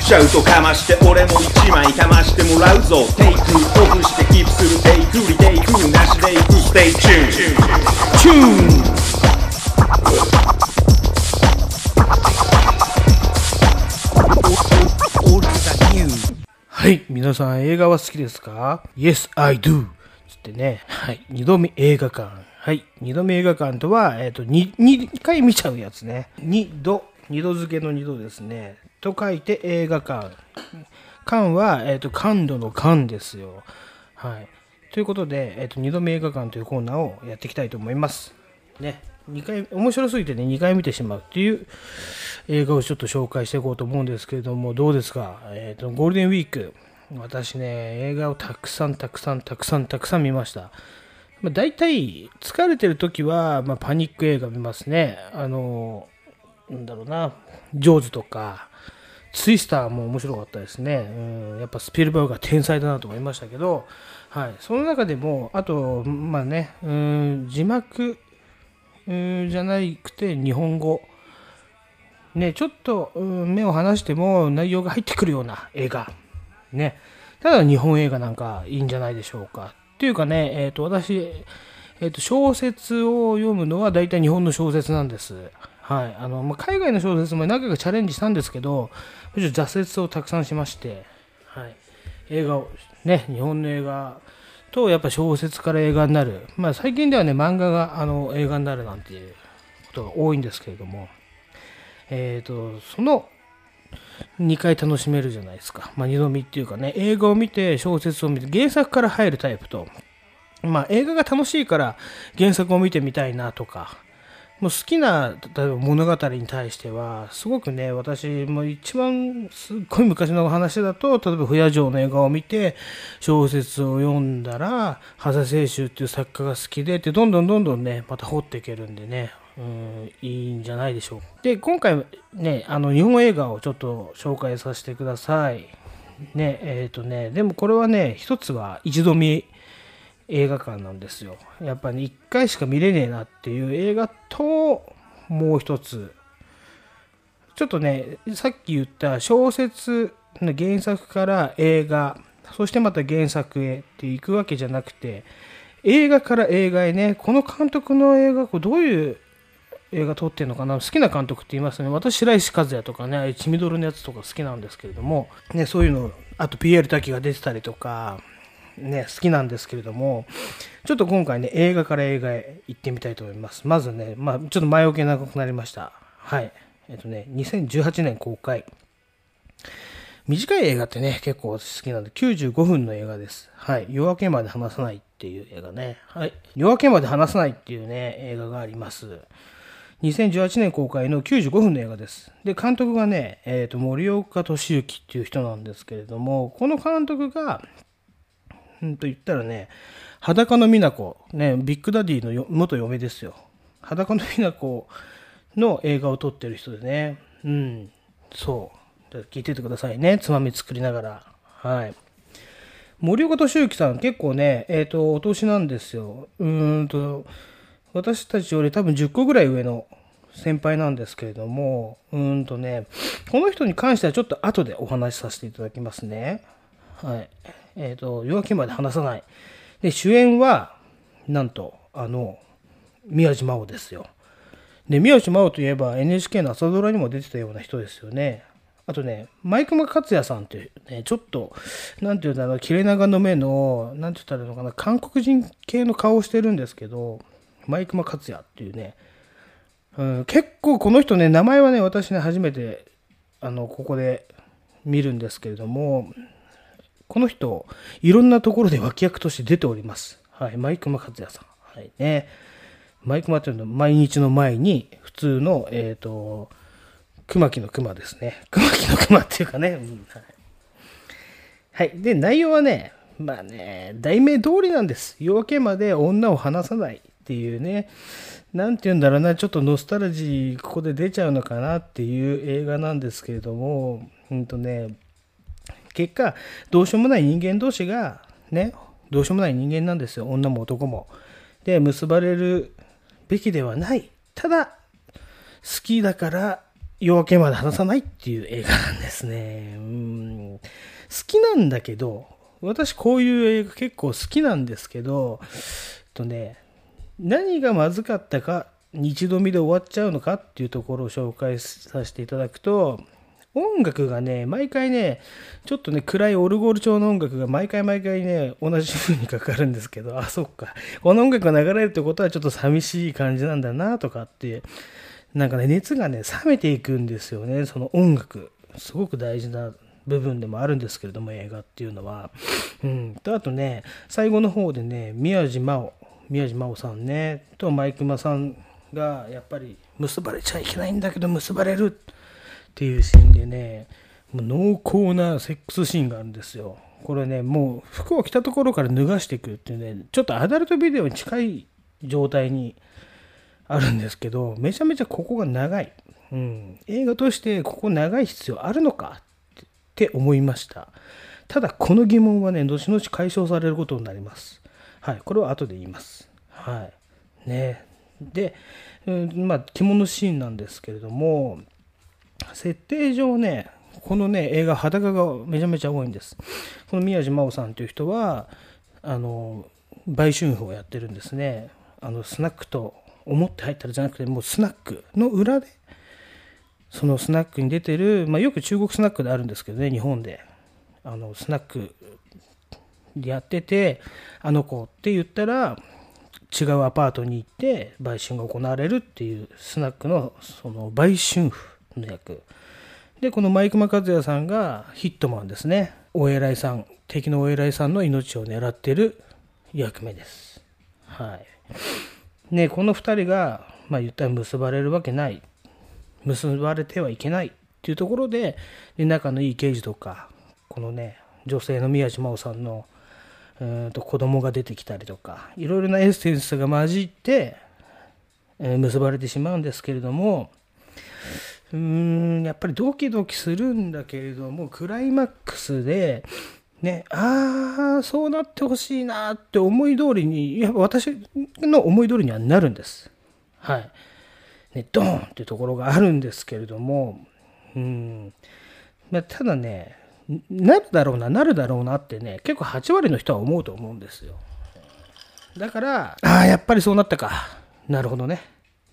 シャウトかまして俺も一枚かましてもらうぞ。テイクオフしてキープする。 take retake なしでいく stay tuned tunedはい、皆さん映画は好きですか ?Yes, I do! つってね、はい、二度目映画館。はい、二度目映画館とは、えっ、と、二、二回見ちゃうやつね。二度、二度付けの二度ですね。と書いて映画館。館は、えっ、と、感度の館ですよ。はい。ということで、えっ、と、二度目映画館というコーナーをやっていきたいと思います。ね。二回、面白すぎてね、2回見てしまうっていう映画をちょっと紹介していこうと思うんですけれども、どうですか？えっ、と、ゴールデンウィーク、私ね、映画をたくさんたくさんたくさんたくさん見ました。まあ、大体、疲れてる時は、まあ、パニック映画見ますね。あの、なんだろうな、ジョーズとか、ツイスターも面白かったですね。うん、やっぱスピルバーグが天才だなと思いましたけど、はい。その中でも、あと、まあね、うん、字幕、うんじゃなくて日本語。ね、ちょっと、うん目を離しても内容が入ってくるような映画。ね。ただ日本映画なんかいいんじゃないでしょうか。っていうかね、えっ、と、私、えっ、と、小説を読むのは大体日本の小説なんです。はい。あの、まあ、海外の小説も何回かチャレンジしたんですけど、むしろ挫折をたくさんしまして、はい。映画を、ね、日本の映画と、やっぱ小説から映画になる。まあ、最近ではね、漫画があの映画になるなんていうことが多いんですけれども、えっ、と、その2回楽しめるじゃないですか。まあ、2度見っていうかね、映画を見て小説を見て、原作から入るタイプと、まあ、映画が楽しいから原作を見てみたいなとか、もう好きな例えば物語に対しては、すごくね、私も一番すっごい昔の話だと、例えば不夜城の映画を見て、小説を読んだら、羽佐清舟っていう作家が好きでって、どんどんどんどんね、また掘っていけるんでね、うん、いいんじゃないでしょう。で、今回ね、あの、日本映画をちょっと紹介させてください。ね、えっ、とね、でもこれはね、一つは一度見映画館なんですよ。やっぱり、ね、1回しか見れねえなっていう映画と、もう一つ。ちょっとね、さっき言った小説の原作から映画、そしてまた原作へっていくわけじゃなくて、映画から映画へね、この監督の映画、これどういう映画撮ってるのかな？好きな監督って言いますね。私、白石和也とかね、ああいう血みどろのやつとか好きなんですけれども、ね、そういうの、あと PL 滝が出てたりとか、ね、好きなんですけれども、ちょっと今回ね、映画から映画へ行ってみたいと思います。まずね、まあ、ちょっと前置き長くなりました。はい。えっとね、2018年公開。短い映画ってね、結構私好きなんで、95分の映画です。はい。夜明けまで話さないっていう映画ね。はい。夜明けまで話さないっていうね、映画があります。2018年公開の95分の映画です。で、監督がね、えっ、と、森岡俊之っていう人なんですけれども、この監督が、うんと言ったらね、裸の美奈子、ね、ビッグダディの元嫁ですよ。裸の美奈子の映画を撮ってる人でね、うん、そう。聞いててくださいね、つまみ作りながら。はい。森岡俊之さん、結構ね、えっ、と、お年なんですよ。うーんと、私たちより多分10個ぐらい上の先輩なんですけれども、うんとね、この人に関してはちょっと後でお話しさせていただきますね。はい。えっ、と、夜明けまで話さない。で、主演は、なんと、あの、宮地真央ですよ。で、宮地真央といえば NHK の朝ドラにも出てたような人ですよね。あとね、マイクマ克也さんっていうね、ちょっと、なんていうんだろう、切れ長の目の、なんて言ったらいいのかな、韓国人系の顔をしてるんですけど、マイクマ克也っていうね、うん、結構この人ね、名前はね、私ね、初めて、あの、ここで見るんですけれども、この人、いろんなところで脇役として出ております。はい、マイクマ克也さん。はいね。マイクマっていうのは毎日の前に、普通の、えっ、と、熊木の熊ですね。熊木の熊っていうかね。うんはいはい。で、内容はね、まあね、題名通りなんです。夜明けまで女を離さないっていうね、なんて言うんだろうな、ちょっとノスタルジー、ここで出ちゃうのかなっていう映画なんですけれども、うんとね、結果、どうしようもない人間同士が、ね、どうしようもない人間なんですよ、女も男も。で、結ばれるべきではない。ただ、好きだから夜明けまで話さないっていう映画なんですね。うん好きなんだけど、私こういう映画結構好きなんですけど、えっとね、何がまずかったか、一度見で終わっちゃうのかっていうところを紹介させていただくと、音楽がね、毎回ね、ちょっとね、暗いオルゴール調の音楽が毎回毎回ね、同じ風にかかるんですけど、あ、そっか。この音楽が流れるってことはちょっと寂しい感じなんだなとかって、なんかね、熱がね、冷めていくんですよね、その音楽。すごく大事な部分でもあるんですけれども、映画っていうのは。うん。と、あとね、最後の方でね、宮地真央、宮地真央さんね、とマイクマさんが、やっぱり結ばれちゃいけないんだけど、結ばれるっていうシーンでね、もう濃厚なセックスシーンがあるんですよ。これね、もう服を着たところから脱がしていくっていうね、ちょっとアダルトビデオに近い状態にあるんですけど、めちゃめちゃここが長い。うん、映画としてここ長い必要あるのか？って思いました。ただ、この疑問はね、後々解消されることになります。はい、これは後で言います。はい。ね。で、うんまあ、着物シーンなんですけれども、設定上ね、このね、映画、裸がめちゃめちゃ多いんです。この宮地真央さんという人は、あの、売春婦をやってるんですね。あの、スナックと思って入ったらじゃなくて、もうスナックの裏で、そのスナックに出てる、まあ、よく中国スナックであるんですけどね、日本で。あの、スナックやってて、あの子って言ったら、違うアパートに行って売春が行われるっていうスナックのその売春婦の役。で、このマイク・マカズヤさんがヒットマンですね。お偉いさん、敵のお偉いさんの命を狙ってる役目です。はい。ね、この二人が、まあ言ったら結ばれるわけない。結ばれてはいけないっていうところで、仲のいい刑事とか、このね、女性の宮地真央さんの、うーんと子供が出てきたりとか、いろいろなエッセンスが混じって、えー結ばれてしまうんですけれども、うん、やっぱりドキドキするんだけれども、クライマックスで、ね、ああ、そうなってほしいなって思い通りに、やっぱ私の思い通りにはなるんです。はい。ね、ドーンっていうところがあるんですけれども、うん。まあ、ただね、なるだろうな、なるだろうなってね、結構8割の人は思うと思うんですよ。だから、ああ、やっぱりそうなったか。なるほどね。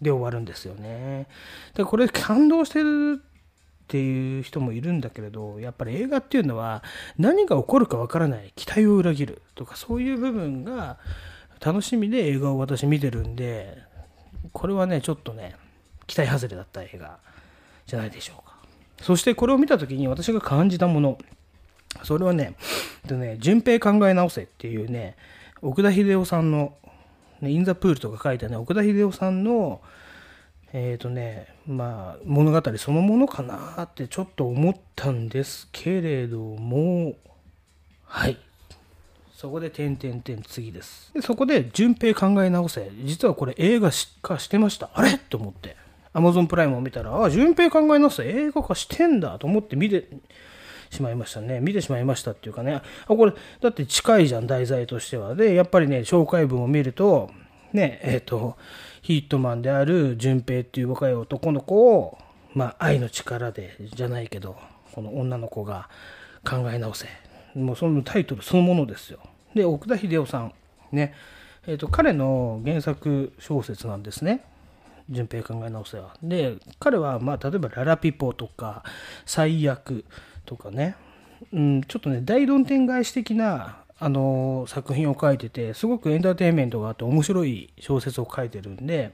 で終わるんですよね。で、これ感動してるっていう人もいるんだけれど、やっぱり映画っていうのは何が起こるかわからない、期待を裏切るとかそういう部分が楽しみで映画を私見てるんで、これはね、ちょっとね、期待外れだった映画じゃないでしょうか。そしてこれを見た時に私が感じたもの、それはね、えっとね、順平考え直せっていうね、奥田秀夫さんの、ね、インザプールとか書いたね、奥田秀夫さんの、えっ、とね、まあ、物語そのものかなってちょっと思ったんですけれども、はい。そこで、点点点次です。でそこで、順平考え直せ。実はこれ映画化してました。あれ？と思って。Amazon プライムを見たら、ああ、順平考え直せ。映画化してんだと思って見てしまいましたね。見てしまいましたっていうかね。あ、これ、だって近いじゃん、題材としては。で、やっぱりね、紹介文を見ると、ね、えっ、と、ヒットマンである順平っていう若い男の子を、まあ、愛の力で、じゃないけど、この女の子が考え直せ。もうそのタイトルそのものですよ。で、奥田秀夫さん。ね。えっ、と、彼の原作小説なんですね。順平考え直せは。で、彼は、まあ、例えば、ララピポとか、最悪とかね、うん、ちょっとね、大論点返し的な、あの作品を書いてて、すごくエンターテインメントがあって面白い小説を書いてるんで、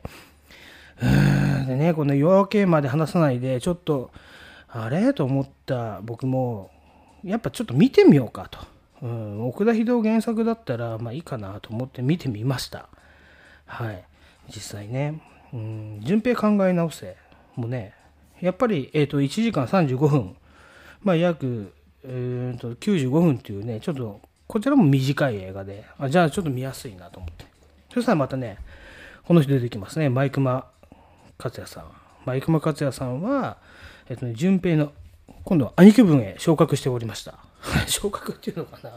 うんでね、この夜明けまで話さないで、ちょっと、あれ？と思った僕も、やっぱちょっと見てみようかと。うん、奥田秀夫原作だったら、まあいいかなと思って見てみました。はい。実際ね。うん、順平考え直せ。もね、やっぱり、えっ、と、1時間35分。まあ約、えー、と95分っていうね、ちょっと、こちらも短い映画で、あじゃあちょっと見やすいなと思って。そしたらまたね、この人出てきますね。マイクマ克也さん。マイクマ克也さんは、えっとね、順平の、今度は兄貴分へ昇格しておりました。昇格っていうのかな、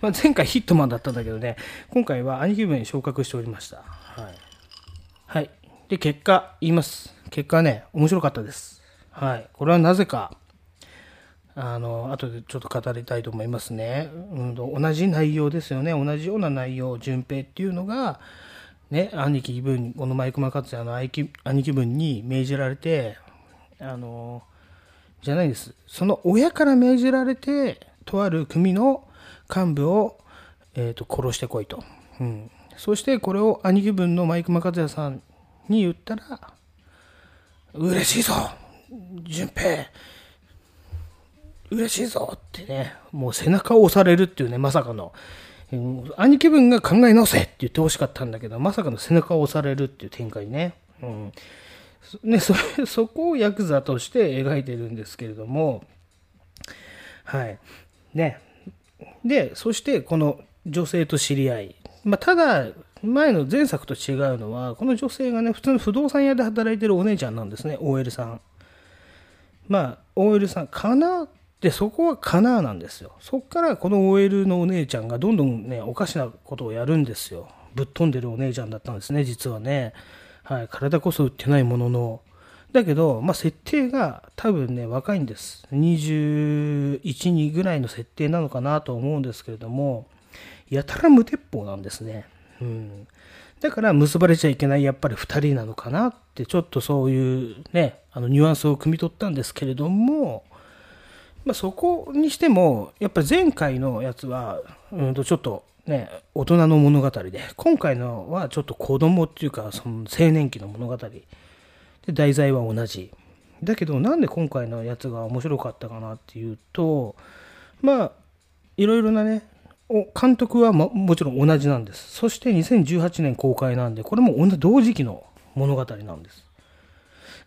まあ、前回ヒットマンだったんだけどね、今回は兄貴分へ昇格しておりました。はい。はい。で、結果、言います。結果ね、面白かったです。はい。これはなぜか、あの、後でちょっと語りたいと思いますね。うん、同じ内容ですよね。同じような内容、順平っていうのが、ね、兄貴分、このマイクマ克也の兄貴兄貴分に命じられて、あの、じゃないです。その親から命じられて、とある組の幹部を、えー、と殺してこいと。うん。そしてこれを兄貴分のマイクマ克也さんに言ったら、嬉しいぞ順平嬉しいぞってね、もう背中を押されるっていうね、まさかの。兄貴分が考え直せって言ってほしかったんだけど、まさかの背中を押されるっていう展開ね。うん。ね、そ、そこをヤクザとして描いてるんですけれども、はい。ね。で、そしてこの女性と知り合い。まあ、ただ、前の前作と違うのは、この女性がね、普通の不動産屋で働いてるお姉ちゃんなんですね、OL さん。まあ、OL さん、かな？って、そこはかななんですよ。そっからこの OL のお姉ちゃんがどんどんね、おかしなことをやるんですよ。ぶっ飛んでるお姉ちゃんだったんですね、実はね。はい、体こそ売ってないものの。だけど、まあ、設定が多分ね、若いんです。21、2ぐらいの設定なのかなと思うんですけれども、やたら無鉄砲なんですね。うん。だから結ばれちゃいけないやっぱり2人なのかなって、ちょっとそういうね、あのニュアンスを汲み取ったんですけれども、まあ、そこにしても、やっぱり前回のやつは、うんとちょっとね、大人の物語で、今回のはちょっと子供っていうか、その青年期の物語。で、題材は同じ。だけど、なんで今回のやつが面白かったかなっていうと、まあ、いろいろなね、監督はももちろん同じなんです。そして2018年公開なんで、これも同じ同時期の物語なんです。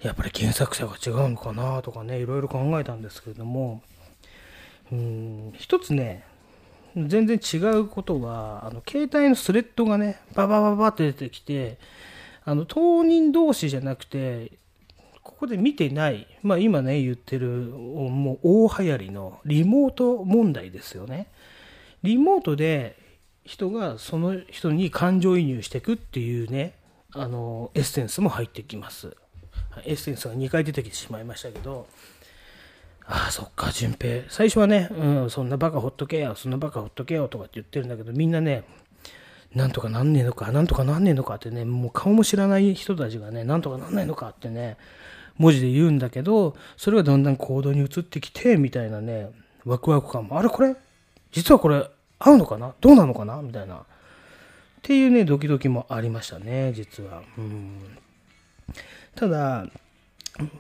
やっぱり原作者が違うのかなとかね、いろいろ考えたんですけれども、うん、一つね、全然違うことは、あの、携帯のスレッドがね、ババババって出てきて、あの、当人同士じゃなくて、ここで見てない、まあ今ね、言ってる、もう大流行りのリモート問題ですよね。リモートで人がその人に感情移入していくっていうね、あの、エッセンスも入ってきます。エッセンスが2回出てきてしまいましたけど、ああ、そっか、順平。最初はね、うん、そんなバカほっとけよ、そんなバカほっとけよとかって言ってるんだけど、みんなね、なんとかなんねえのか、なんとかなんねえのかってね、もう顔も知らない人たちがね、なんとかなんないのかってね、文字で言うんだけど、それがだんだん行動に移ってきて、みたいなね、ワクワク感も、あれこれ、実はこれ、合うのかな？どうなのかな？みたいな。っていうね、ドキドキもありましたね、実は。うん。ただ、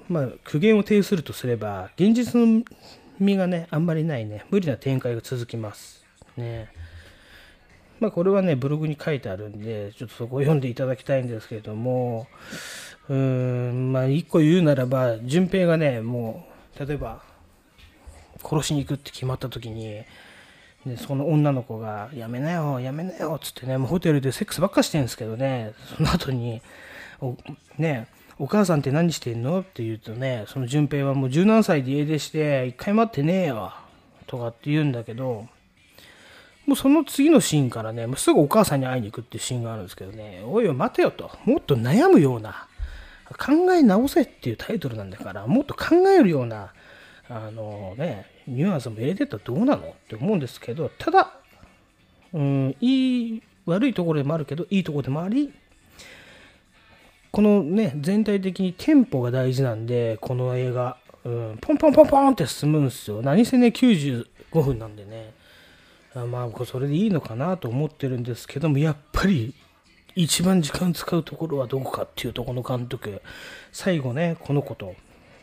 まあ、苦言を呈するとすれば、現実の味がね、あんまりないね、無理な展開が続きます。ね。まあ、これはね、ブログに書いてあるんで、ちょっとそこを読んでいただきたいんですけれども、うーん、まあ、一個言うならば、順平がね、もう、例えば、殺しに行くって決まった時に、でその女の子が、やめなよ、やめなよ、つってね、もうホテルでセックスばっかしてるんですけどね、その後に、おね、お母さんって何してんの？って言うとね、その順平はもう17歳で家出して、一回待ってねえよ、とかって言うんだけど、もうその次のシーンからね、もうすぐお母さんに会いに行くっていうシーンがあるんですけどね、おいおい待てよと、もっと悩むような、考え直せっていうタイトルなんだから、もっと考えるような、あのね、ニュアンスも入れてたらどうなのって思うんですけど、ただ、うん、いい、悪いところでもあるけど、いいところでもあり、このね、全体的にテンポが大事なんで、この映画、うん、ポンポンポンポンって進むんですよ。何せね、95分なんでね。あまあ、それでいいのかなと思ってるんですけども、やっぱり、一番時間使うところはどこかっていうとこの監督。最後ね、この子と、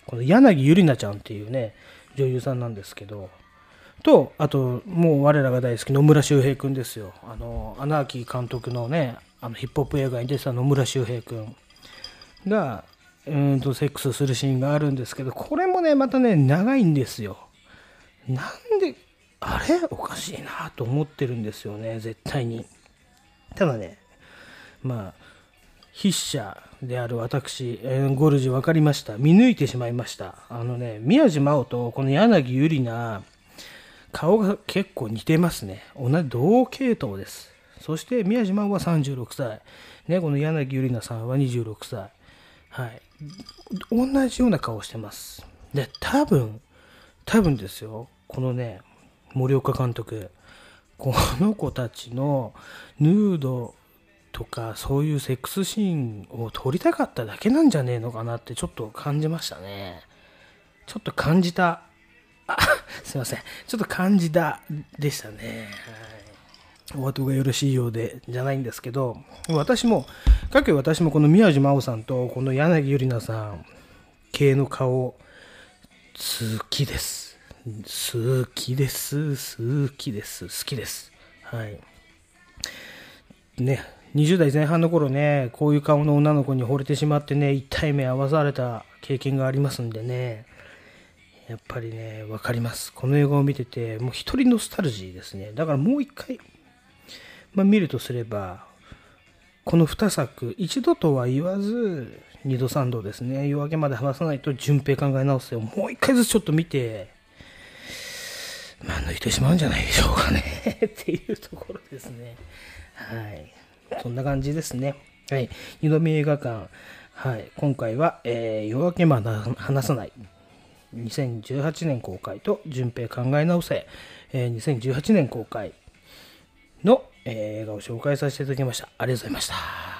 この柳ゆりなちゃんっていうね、女優さんなんですけど、と、あと、もう我らが大好き野村周平くんですよ。あの、アナーキー監督のね、あのヒップホップ映画に出てた野村周平くんが、うんとセックスするシーンがあるんですけど、これもね、またね、長いんですよ。なんで、あれ？おかしいなと思ってるんですよね、絶対に。ただね、まあ、筆者である私、えーゴルジュ分かりました。見抜いてしまいました。あのね、宮地真央とこの柳ゆりな、顔が結構似てますね。同じ同系統です。そして宮地真央は36歳。ね、この柳ゆりなさんは26歳。はい。同じような顔してます。で、多分、多分ですよ、このね、森岡監督、この子たちのヌードとかそういうセックスシーンを撮りたかっただけなんじゃねえのかなってちょっと感じましたね。ちょっと感じた。あ、すいません。ちょっと感じたでしたね。はい。お後がよろしいようで、じゃないんですけど、私も、かく私もこの宮地真央さんとこの柳ゆりなさん系の顔、好きです。好きです。好きです。好きです。はい。ね、20代前半の頃ね、こういう顔の女の子に惚れてしまってね、一体目合わされた経験がありますんでね、やっぱりね、わかります。この映画を見てて、もう一人ノスタルジーですね。だからもう一回、まあ、見るとすれば、この2作、一度とは言わず、二度三度ですね、夜明けまで話さないと、順平考え直せをもう一回ずつちょっと見て、まあ、抜いてしまうんじゃないでしょうかね っていうところですね。はい。そんな感じですね。はい。二度見映画館。はい。今回は、えー夜明けまで話さない。2018年公開と、順平考え直せ。えー2018年公開の、えー映画を紹介させていただきました。ありがとうございました。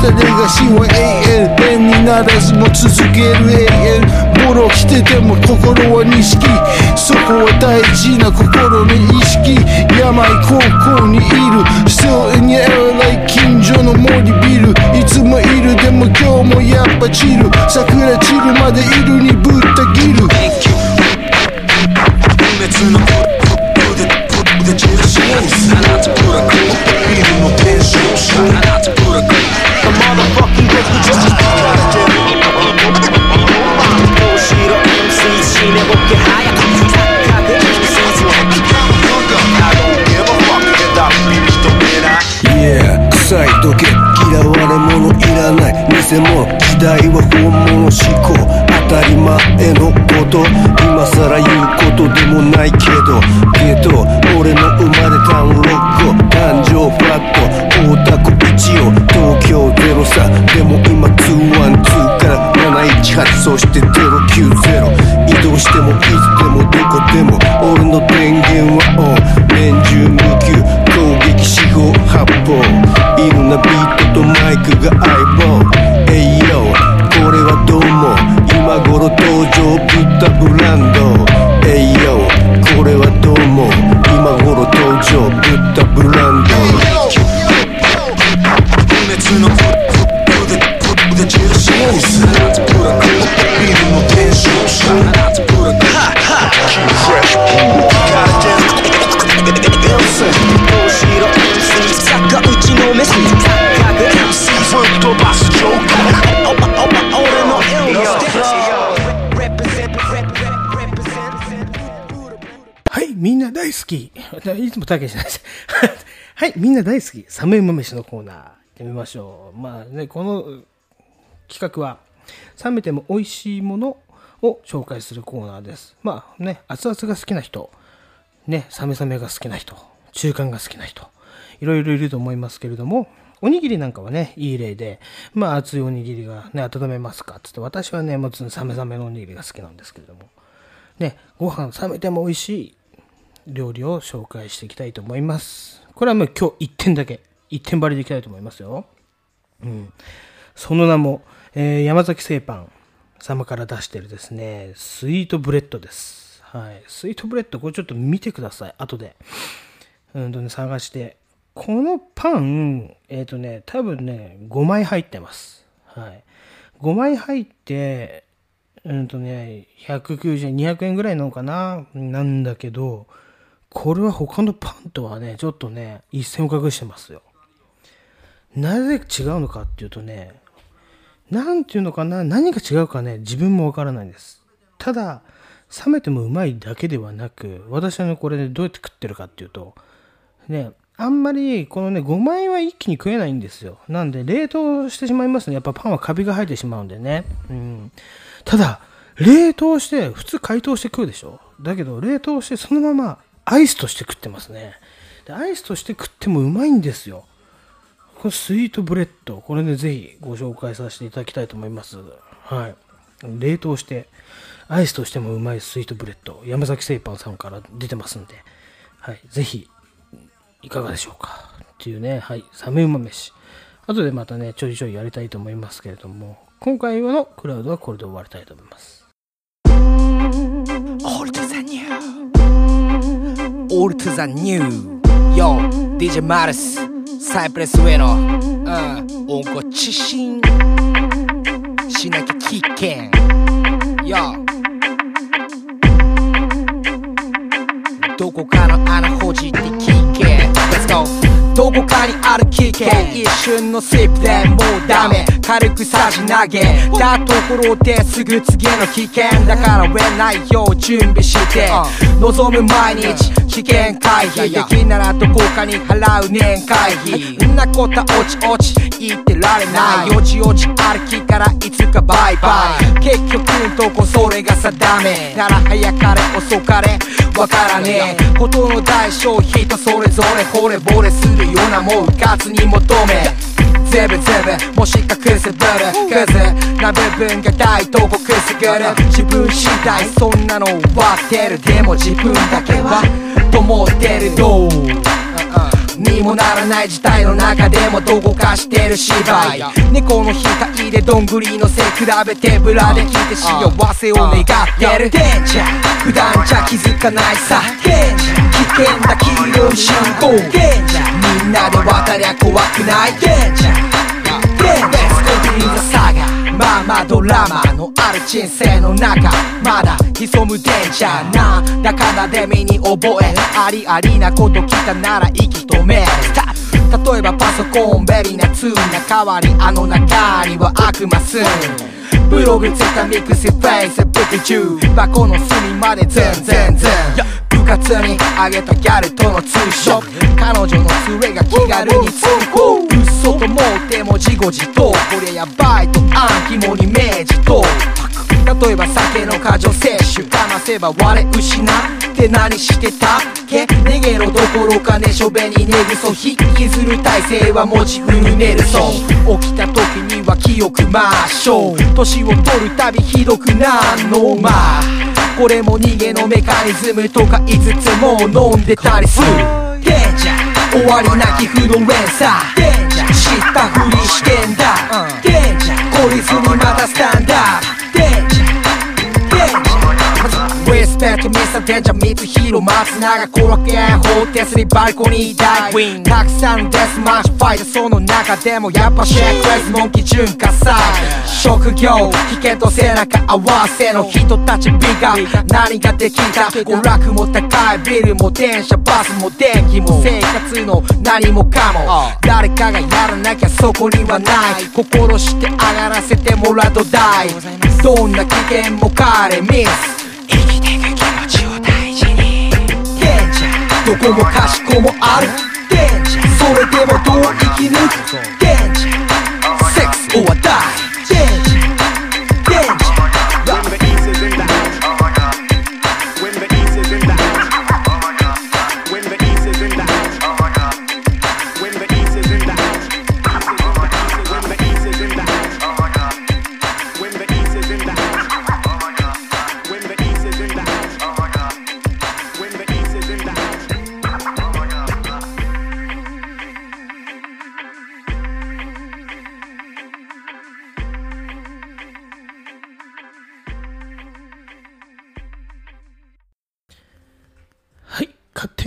したレガシーは永遠便にならずも続ける永遠。ボロ来てても心は錦そこは大事な心の意識。病高校にいる。Still in your air like 近所の森ビル。いつもいるでも今日もやっぱチル桜散るまでいるにぶった切る。別のない偽物時代は本物思考。当たり前のこと今さら言うことでもないけど。けど俺の生まれたんロッコ誕生フラット大田区一応東京ゼロさ。でも今212 78そして090移動してもいつでもどこでも。俺の電源はオン。年中無休攻撃四方八方いろんなビートとマイクが相棒。Hey yo これはどうも今頃登場ブッダブランド。Hey yo これはどうも今頃登場ブッダブランド。いつもたけしなんです。はい、みんな大好き。サムエモ飯のコーナー、行ってみましょう。まあね、この企画は、冷めても美味しいものを紹介するコーナーです。まあね、熱々が好きな人、ね、冷め冷めが好きな人、中間が好きな人、いろいろいると思いますけれども、おにぎりなんかはね、いい例で、まあ熱いおにぎりがね、温めますかつって、私はね、もちろん冷め冷めのおにぎりが好きなんですけれども、ね、ご飯冷めても美味しい料理を紹介していきたいと思います。これはもう今日1点だけ。一点張りでいきたいと思いますよ。うん。その名も、えー山崎製パン様から出してるですね、スイートブレッドです。はい。スイートブレッド、これちょっと見てください。後で。うんとね、探して。このパン、えっ、とね、多分ね、5枚入ってます。はい。5枚入って、うんとね、190円、200円ぐらいなのかななんだけど、これは他のパンとはね、ちょっとね、一線を画してますよ。なぜ違うのかっていうとね、なんていうのかな、何が違うかね、自分もわからないんです。ただ、冷めてもうまいだけではなく、私はね、これでどうやって食ってるかっていうと、ね、あんまり、このね、5枚は一気に食えないんですよ。なんで、冷凍してしまいますね。やっぱパンはカビが生えてしまうんでね。うん。ただ、冷凍して、普通解凍して食うでしょだけど、冷凍してそのままアイスとして食ってますね。でアイスとして食ってもうまいんですよ。これスイートブレッド。これね、ぜひご紹介させていただきたいと思います。はい。冷凍して、アイスとしてもうまいスイートブレッド。山崎製パンさんから出てますんで、はい。ぜひ、いかがでしょうかっていうね、はい。サメうま飯。後でまたね、ちょいちょいやりたいと思いますけれども、今回のクラウドはこれで終わりたいと思います。オールトゥザニューヨ。Yo, DJ マルス、サイプレスウェノの、うん、音楽知ち。しなきゃ危険。Yo. どこかの穴ほじって聞け。Let's go! どこかにある危険。一瞬のスリップでもうダメ。軽くさじ投げ。たところですぐ次の危険。だから売れないよう準備して。望む毎日危険回避。できならどこかに払う年会費。んなこと落ち落ち言ってられない。よちよち歩きからいつかバイバイ。結局んとこそれが定め。なら早かれ遅かれわからねえ。ことの代償人それぞれ。惚れ惚れするようなもんかつに求めゼブゼブもし隠せブル。クズな部分が大とこくすぐる。自分次第そんなの割ってる。でも自分だけはと思ってる。どう？にもならない事態の中でもどこかしてる芝居。猫の額でどんぐりの背比べてブラで聞いて幸せを願ってる。デンジャー普段じゃ気づかないさ。デンジャー危険だ黄色い信号デンジャーみんなで渡りゃ怖くないデンジャーデンジャースコビーザサガまあまあドラマのある人生の中まだ潜むデンジャーなんだかんだで身に覚えありありなこと来たなら息止め。た例えばパソコンベリーなツーな代わりあの中には悪魔スンブログツイッターミクスフェイスブック中箱の隅までズンズンズン部活にあげたギャルとのツーショット彼女の連れが気軽に通行嘘と思っても自業自得。こりゃやばいと暗肝に明示と。例えば酒の過剰摂取かませば我失って何してたっけ？逃げろどころかねしょべに寝ぐそ引きずる体勢は持ち踏むネルソン起きた時には記憶ましょう年を取るたびひどくなんのまあ。これも逃げのメカニズムとか言いつつも飲んでたりする。デンジャー終わりなき負の連鎖デンジャー知ったふりしてんだ。デンジャー懲りずにまたスタンダーリスペクトミスターデンジャー三つ広松永コロケンホーテスにバルコニー大。ウィンたくさんのデスマッチファイトその中でもやっぱシェイクレスモンキー純化祭職業危険と背中合わせの人たち美が何ができた。娯楽も高いビルも電車バスも電気も生活の何もかも。誰かがやらなきゃそこにはない。心して上がらせてもらうと大。どんな危険も彼ミス生きていくどこもかしこもあるって。それでもどう生き抜くって。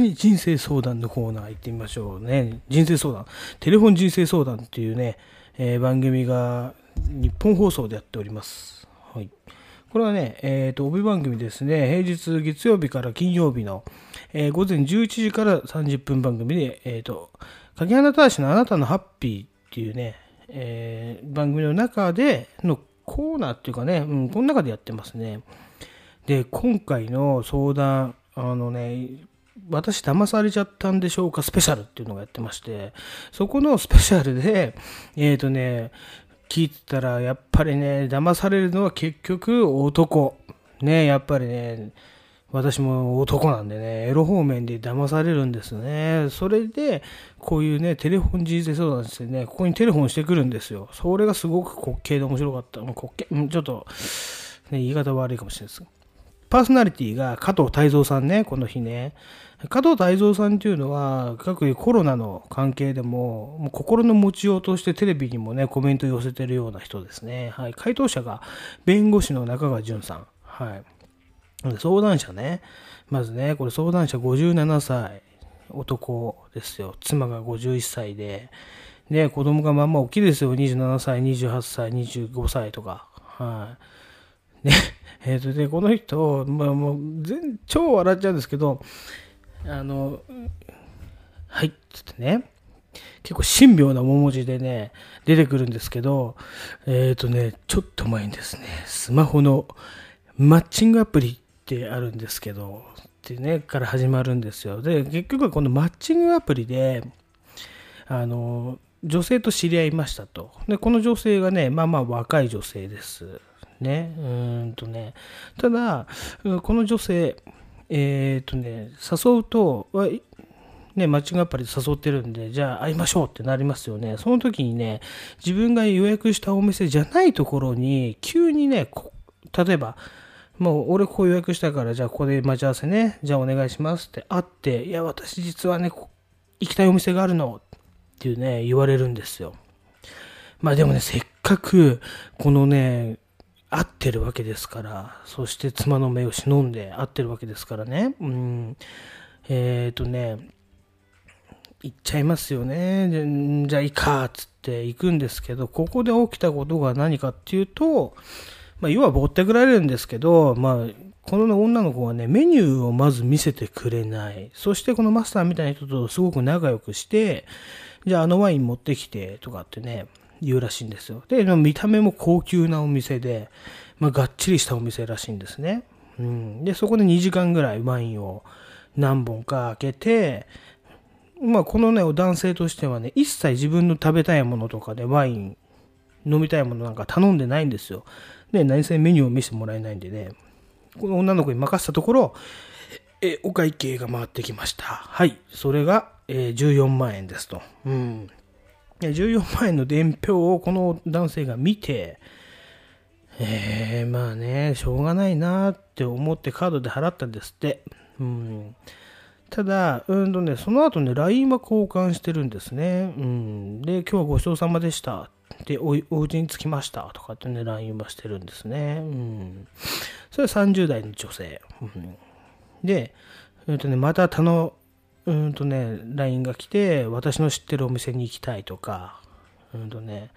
に人生相談のコーナー行ってみましょうね。人生相談。テレフォン人生相談っていうね、えー番組が日本放送でやっております。はい。これはね、えっ、と、帯番組ですね。平日月曜日から金曜日の、えー午前11時から30分番組で、えっ、と、鍵穴大使のあなたのハッピーっていうね、えー番組の中でのコーナーっていうかね、うん、この中でやってますね。で、今回の相談、あのね、私騙されちゃったんでしょうか？スペシャルっていうのがやってまして、そこのスペシャルで、えっ、とね、聞いてたら、やっぱりね、騙されるのは結局男。ね、やっぱりね、私も男なんでね、エロ方面で騙されるんですね。それで、こういうね、テレフォン人生相談ですね、ここにテレフォンしてくるんですよ。それがすごく滑稽で面白かった。もう滑稽、ちょっと、ね、言い方悪いかもしれないです。パーソナリティが加藤泰造さんね、この日ね。加藤泰造さんっていうのは、各コロナの関係でも、もう心の持ちようとしてテレビにもね、コメント寄せてるような人ですね。はい。回答者が、弁護士の中川淳さん。はい。相談者ね。まずね、これ相談者57歳、男ですよ。妻が51歳で、ね、子供がまあま大きいですよ。27歳、28歳、25歳とか。はい。ね、えっ、と、で、この人、まあもう、全、超笑っちゃうんですけど、あの、はい、つってね、結構神妙な面文字でね、出てくるんですけど、えっ、とね、ちょっと前にですね、スマホのマッチングアプリってあるんですけど、ってね、から始まるんですよ。で、結局はこのマッチングアプリで、あの、女性と知り合いましたと。で、この女性がね、まあまあ若い女性です。ね。うんとね。ただ、この女性、えっ、とね、誘うと、ね、マッチングアプリで誘ってるんで、じゃあ会いましょうってなりますよね。その時にね、自分が予約したお店じゃないところに、急にね、例えば、もう俺ここ予約したから、じゃあここで待ち合わせね、じゃあお願いしますって会って、いや、私実はね、行きたいお店があるのっていうね、言われるんですよ。まあでもね、せっかく、このね、会ってるわけですから、そして妻の目を忍んで会ってるわけですからね。うん。えっ、とね、行っちゃいますよね。じゃあいいか、つって行くんですけど、ここで起きたことが何かっていうと、まあ、要はぼったくられるんですけど、まあ、この女の子はね、メニューをまず見せてくれない。そしてこのマスターみたいな人とすごく仲良くして、じゃああのワイン持ってきて、とかってね、言うらしいんですよ。で、見た目も高級なお店で、まあ、がっちりしたお店らしいんですね。うん。で、そこで2時間ぐらいワインを何本か開けて、まあ、このね、男性としてはね、一切自分の食べたいものとかでワイン、飲みたいものなんか頼んでないんですよ。で、何せメニューを見せてもらえないんでね、この女の子に任せたところ、え、お会計が回ってきました。はい。それが、えー14万円ですと。うん。14万円の伝票をこの男性が見て、えー、まあね、しょうがないなって思ってカードで払ったんですって。うん。ただ、うんとね、その後ね、LINE は交換してるんですね。うん。で、今日はごちそうさまでした。で、おお家に着きました。とかってね、LINE はしてるんですね。うん。それは30代の女性。うん、で、うんとね、また他の、うんとね、LINE が来て、私の知ってるお店に行きたいとか、うんとね、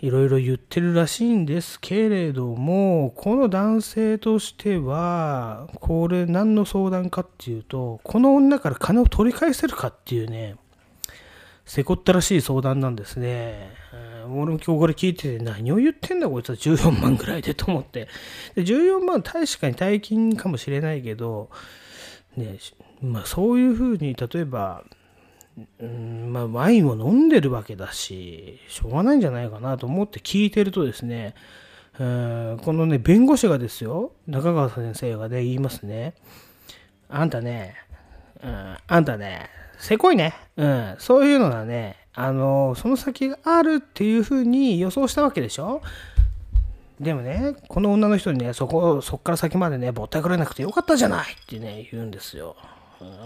いろいろ言ってるらしいんですけれども、この男性としては、これ何の相談かっていうと、この女から金を取り返せるかっていうね、せこったらしい相談なんですね。俺も今日これ聞いてて何を言ってんだこいつは14万ぐらいでと思って。で14万確かに大金かもしれないけど、ね、まあそういうふうに例えば、うんまあ、ワインを飲んでるわけだし、しょうがないんじゃないかなと思って聞いてるとですね、このね、弁護士がですよ、中川先生がね、言いますね。あんたね、うん、あんたね、せこいね。うん、そういうのがね、あの、その先があるっていうふうに予想したわけでしょでもね、この女の人にね、そこ、そっから先までね、ぼったくれなくてよかったじゃないってね、言うんですよ。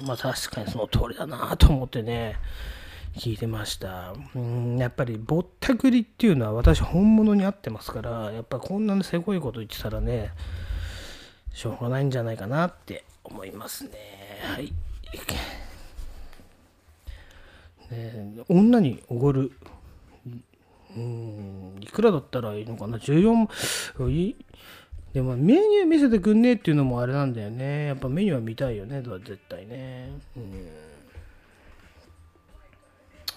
まあ確かにその通りだなと思ってね、聞いてました。うん、やっぱりぼったくりっていうのは私本物に合ってますから、やっぱこんなにせこいこと言ってたらね、しょうがないんじゃないかなって思いますね。はい。ね女におごるうんいくらだったらいいのかな？14いでもメニュー見せてくんねえっていうのもあれなんだよね。やっぱメニューは見たいよね。絶対ね。うん。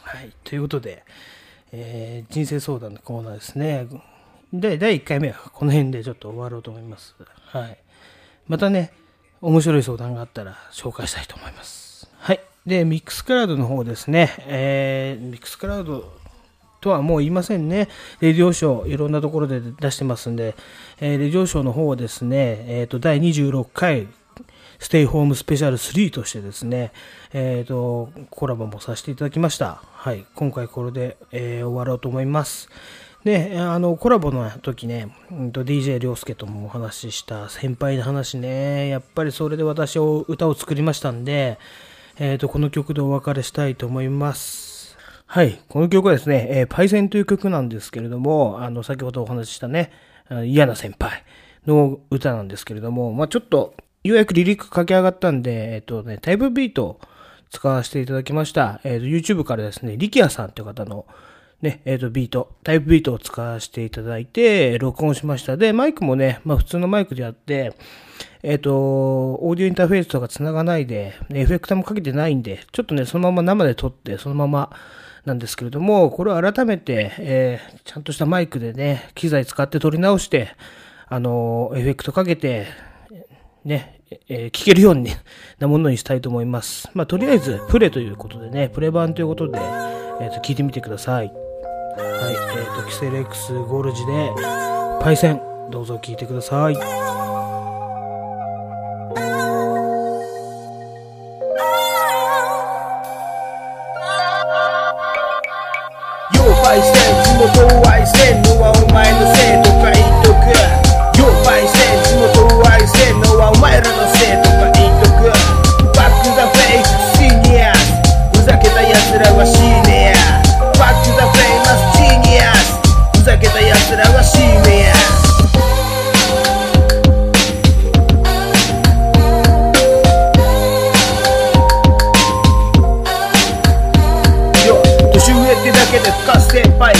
はい。ということで、えー人生相談のコーナーですね。で第1回目はこの辺でちょっと終わろうと思います。はい。またね面白い相談があったら紹介したいと思います。はい。でミックスクラウドの方ですね、えーミックスクラウドとはもう言いませんね。レディオショー、いろんなところで出してますんで、えーレディオショーの方をですね、えっ、と、第26回、ステイホームスペシャル3としてですね、えっ、と、コラボもさせていただきました。はい。今回これで、えー終わろうと思います。で、あの、コラボの時ね、うんと DJ 涼介ともお話しした先輩の話ね、やっぱりそれで私を歌を作りましたんで、えっ、と、この曲でお別れしたいと思います。はい。この曲はですね、えーパイセンという曲なんですけれども、あの、先ほどお話ししたね、嫌な先輩の歌なんですけれども、まあちょっと、ようやくリリック書き上がったんで、えっ、とね、タイプビートを使わせていただきました。えっ、と、YouTube からですね、力也さんという方の、ね、えっ、と、ビート、タイプビートを使わせていただいて、録音しました。で、マイクもね、まあ普通のマイクでやって、えっ、と、オーディオインターフェースとか繋がないで、エフェクターもかけてないんで、ちょっとね、そのまま生で撮って、そのままなんですけれども、これを改めて、えーちゃんとしたマイクでね、機材使って撮り直して、あの、エフェクトかけて、ね、えー聞けるように なものにしたいと思います。まあ、とりあえず、プレということでね、プレ版ということで、えっ、と、聞いてみてください。はい、えっ、と、キセレックスゴルジで、パイセン、どうぞ聞いてください。セン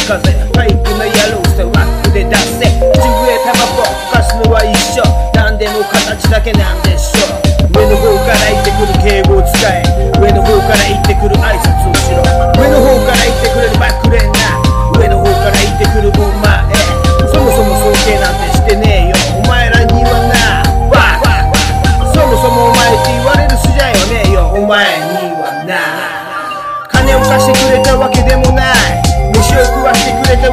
風ファイクな野郎さワックで出せ口笛タバコ吹かすのは一緒何でも形だけなんでしょう上の方から言ってくる敬語を使え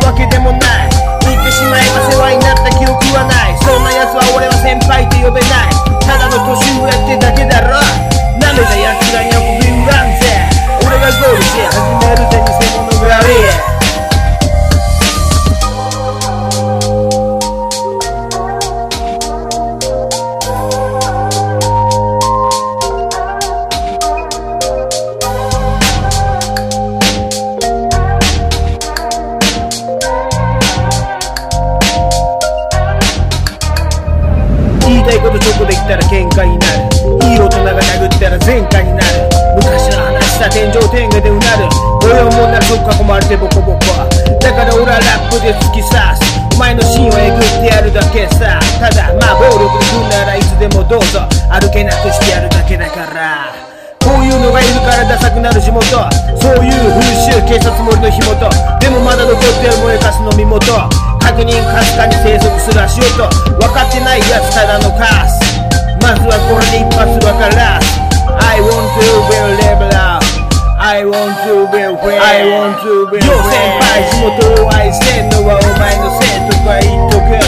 わけでもない。言ってしまえば世話になった記憶はない。そんな奴は俺は先輩って呼べない。ただの年上ってだけだろ。舐めた奴らには首売らんぜ。俺がゴールして始めるぜ偽物狩りで突き刺す。お前の芯をえぐってやるだけさ。ただまあ暴力で来んならいつでもどうぞ。歩けなくしてやるだけだから。こういうのがいるからダサくなる地元。そういう風習警察森の火元。でもまだ残ってる燃えかすの身元。確認かすかに生息する足音。分かってないやつただのカス。まずはこれで一発分からす I want to be a leveler I want to be free I want to be free よ先輩地元を愛してんのはお前のせいとか言っとく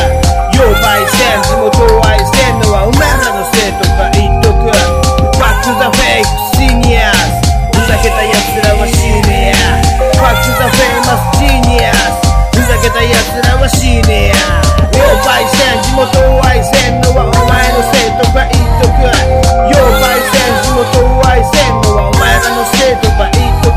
よパイセン地元を愛してんのはお前らのせいとか言っとく Back the fake seniors. ふざけた奴らは死ねや Back the famous genius. ふざけた奴らはシニアよパイセン地元を愛しんのはお前のせいとか言っとくよパイセン地元を愛しんのはお前のせいとか言っとく No sé tu país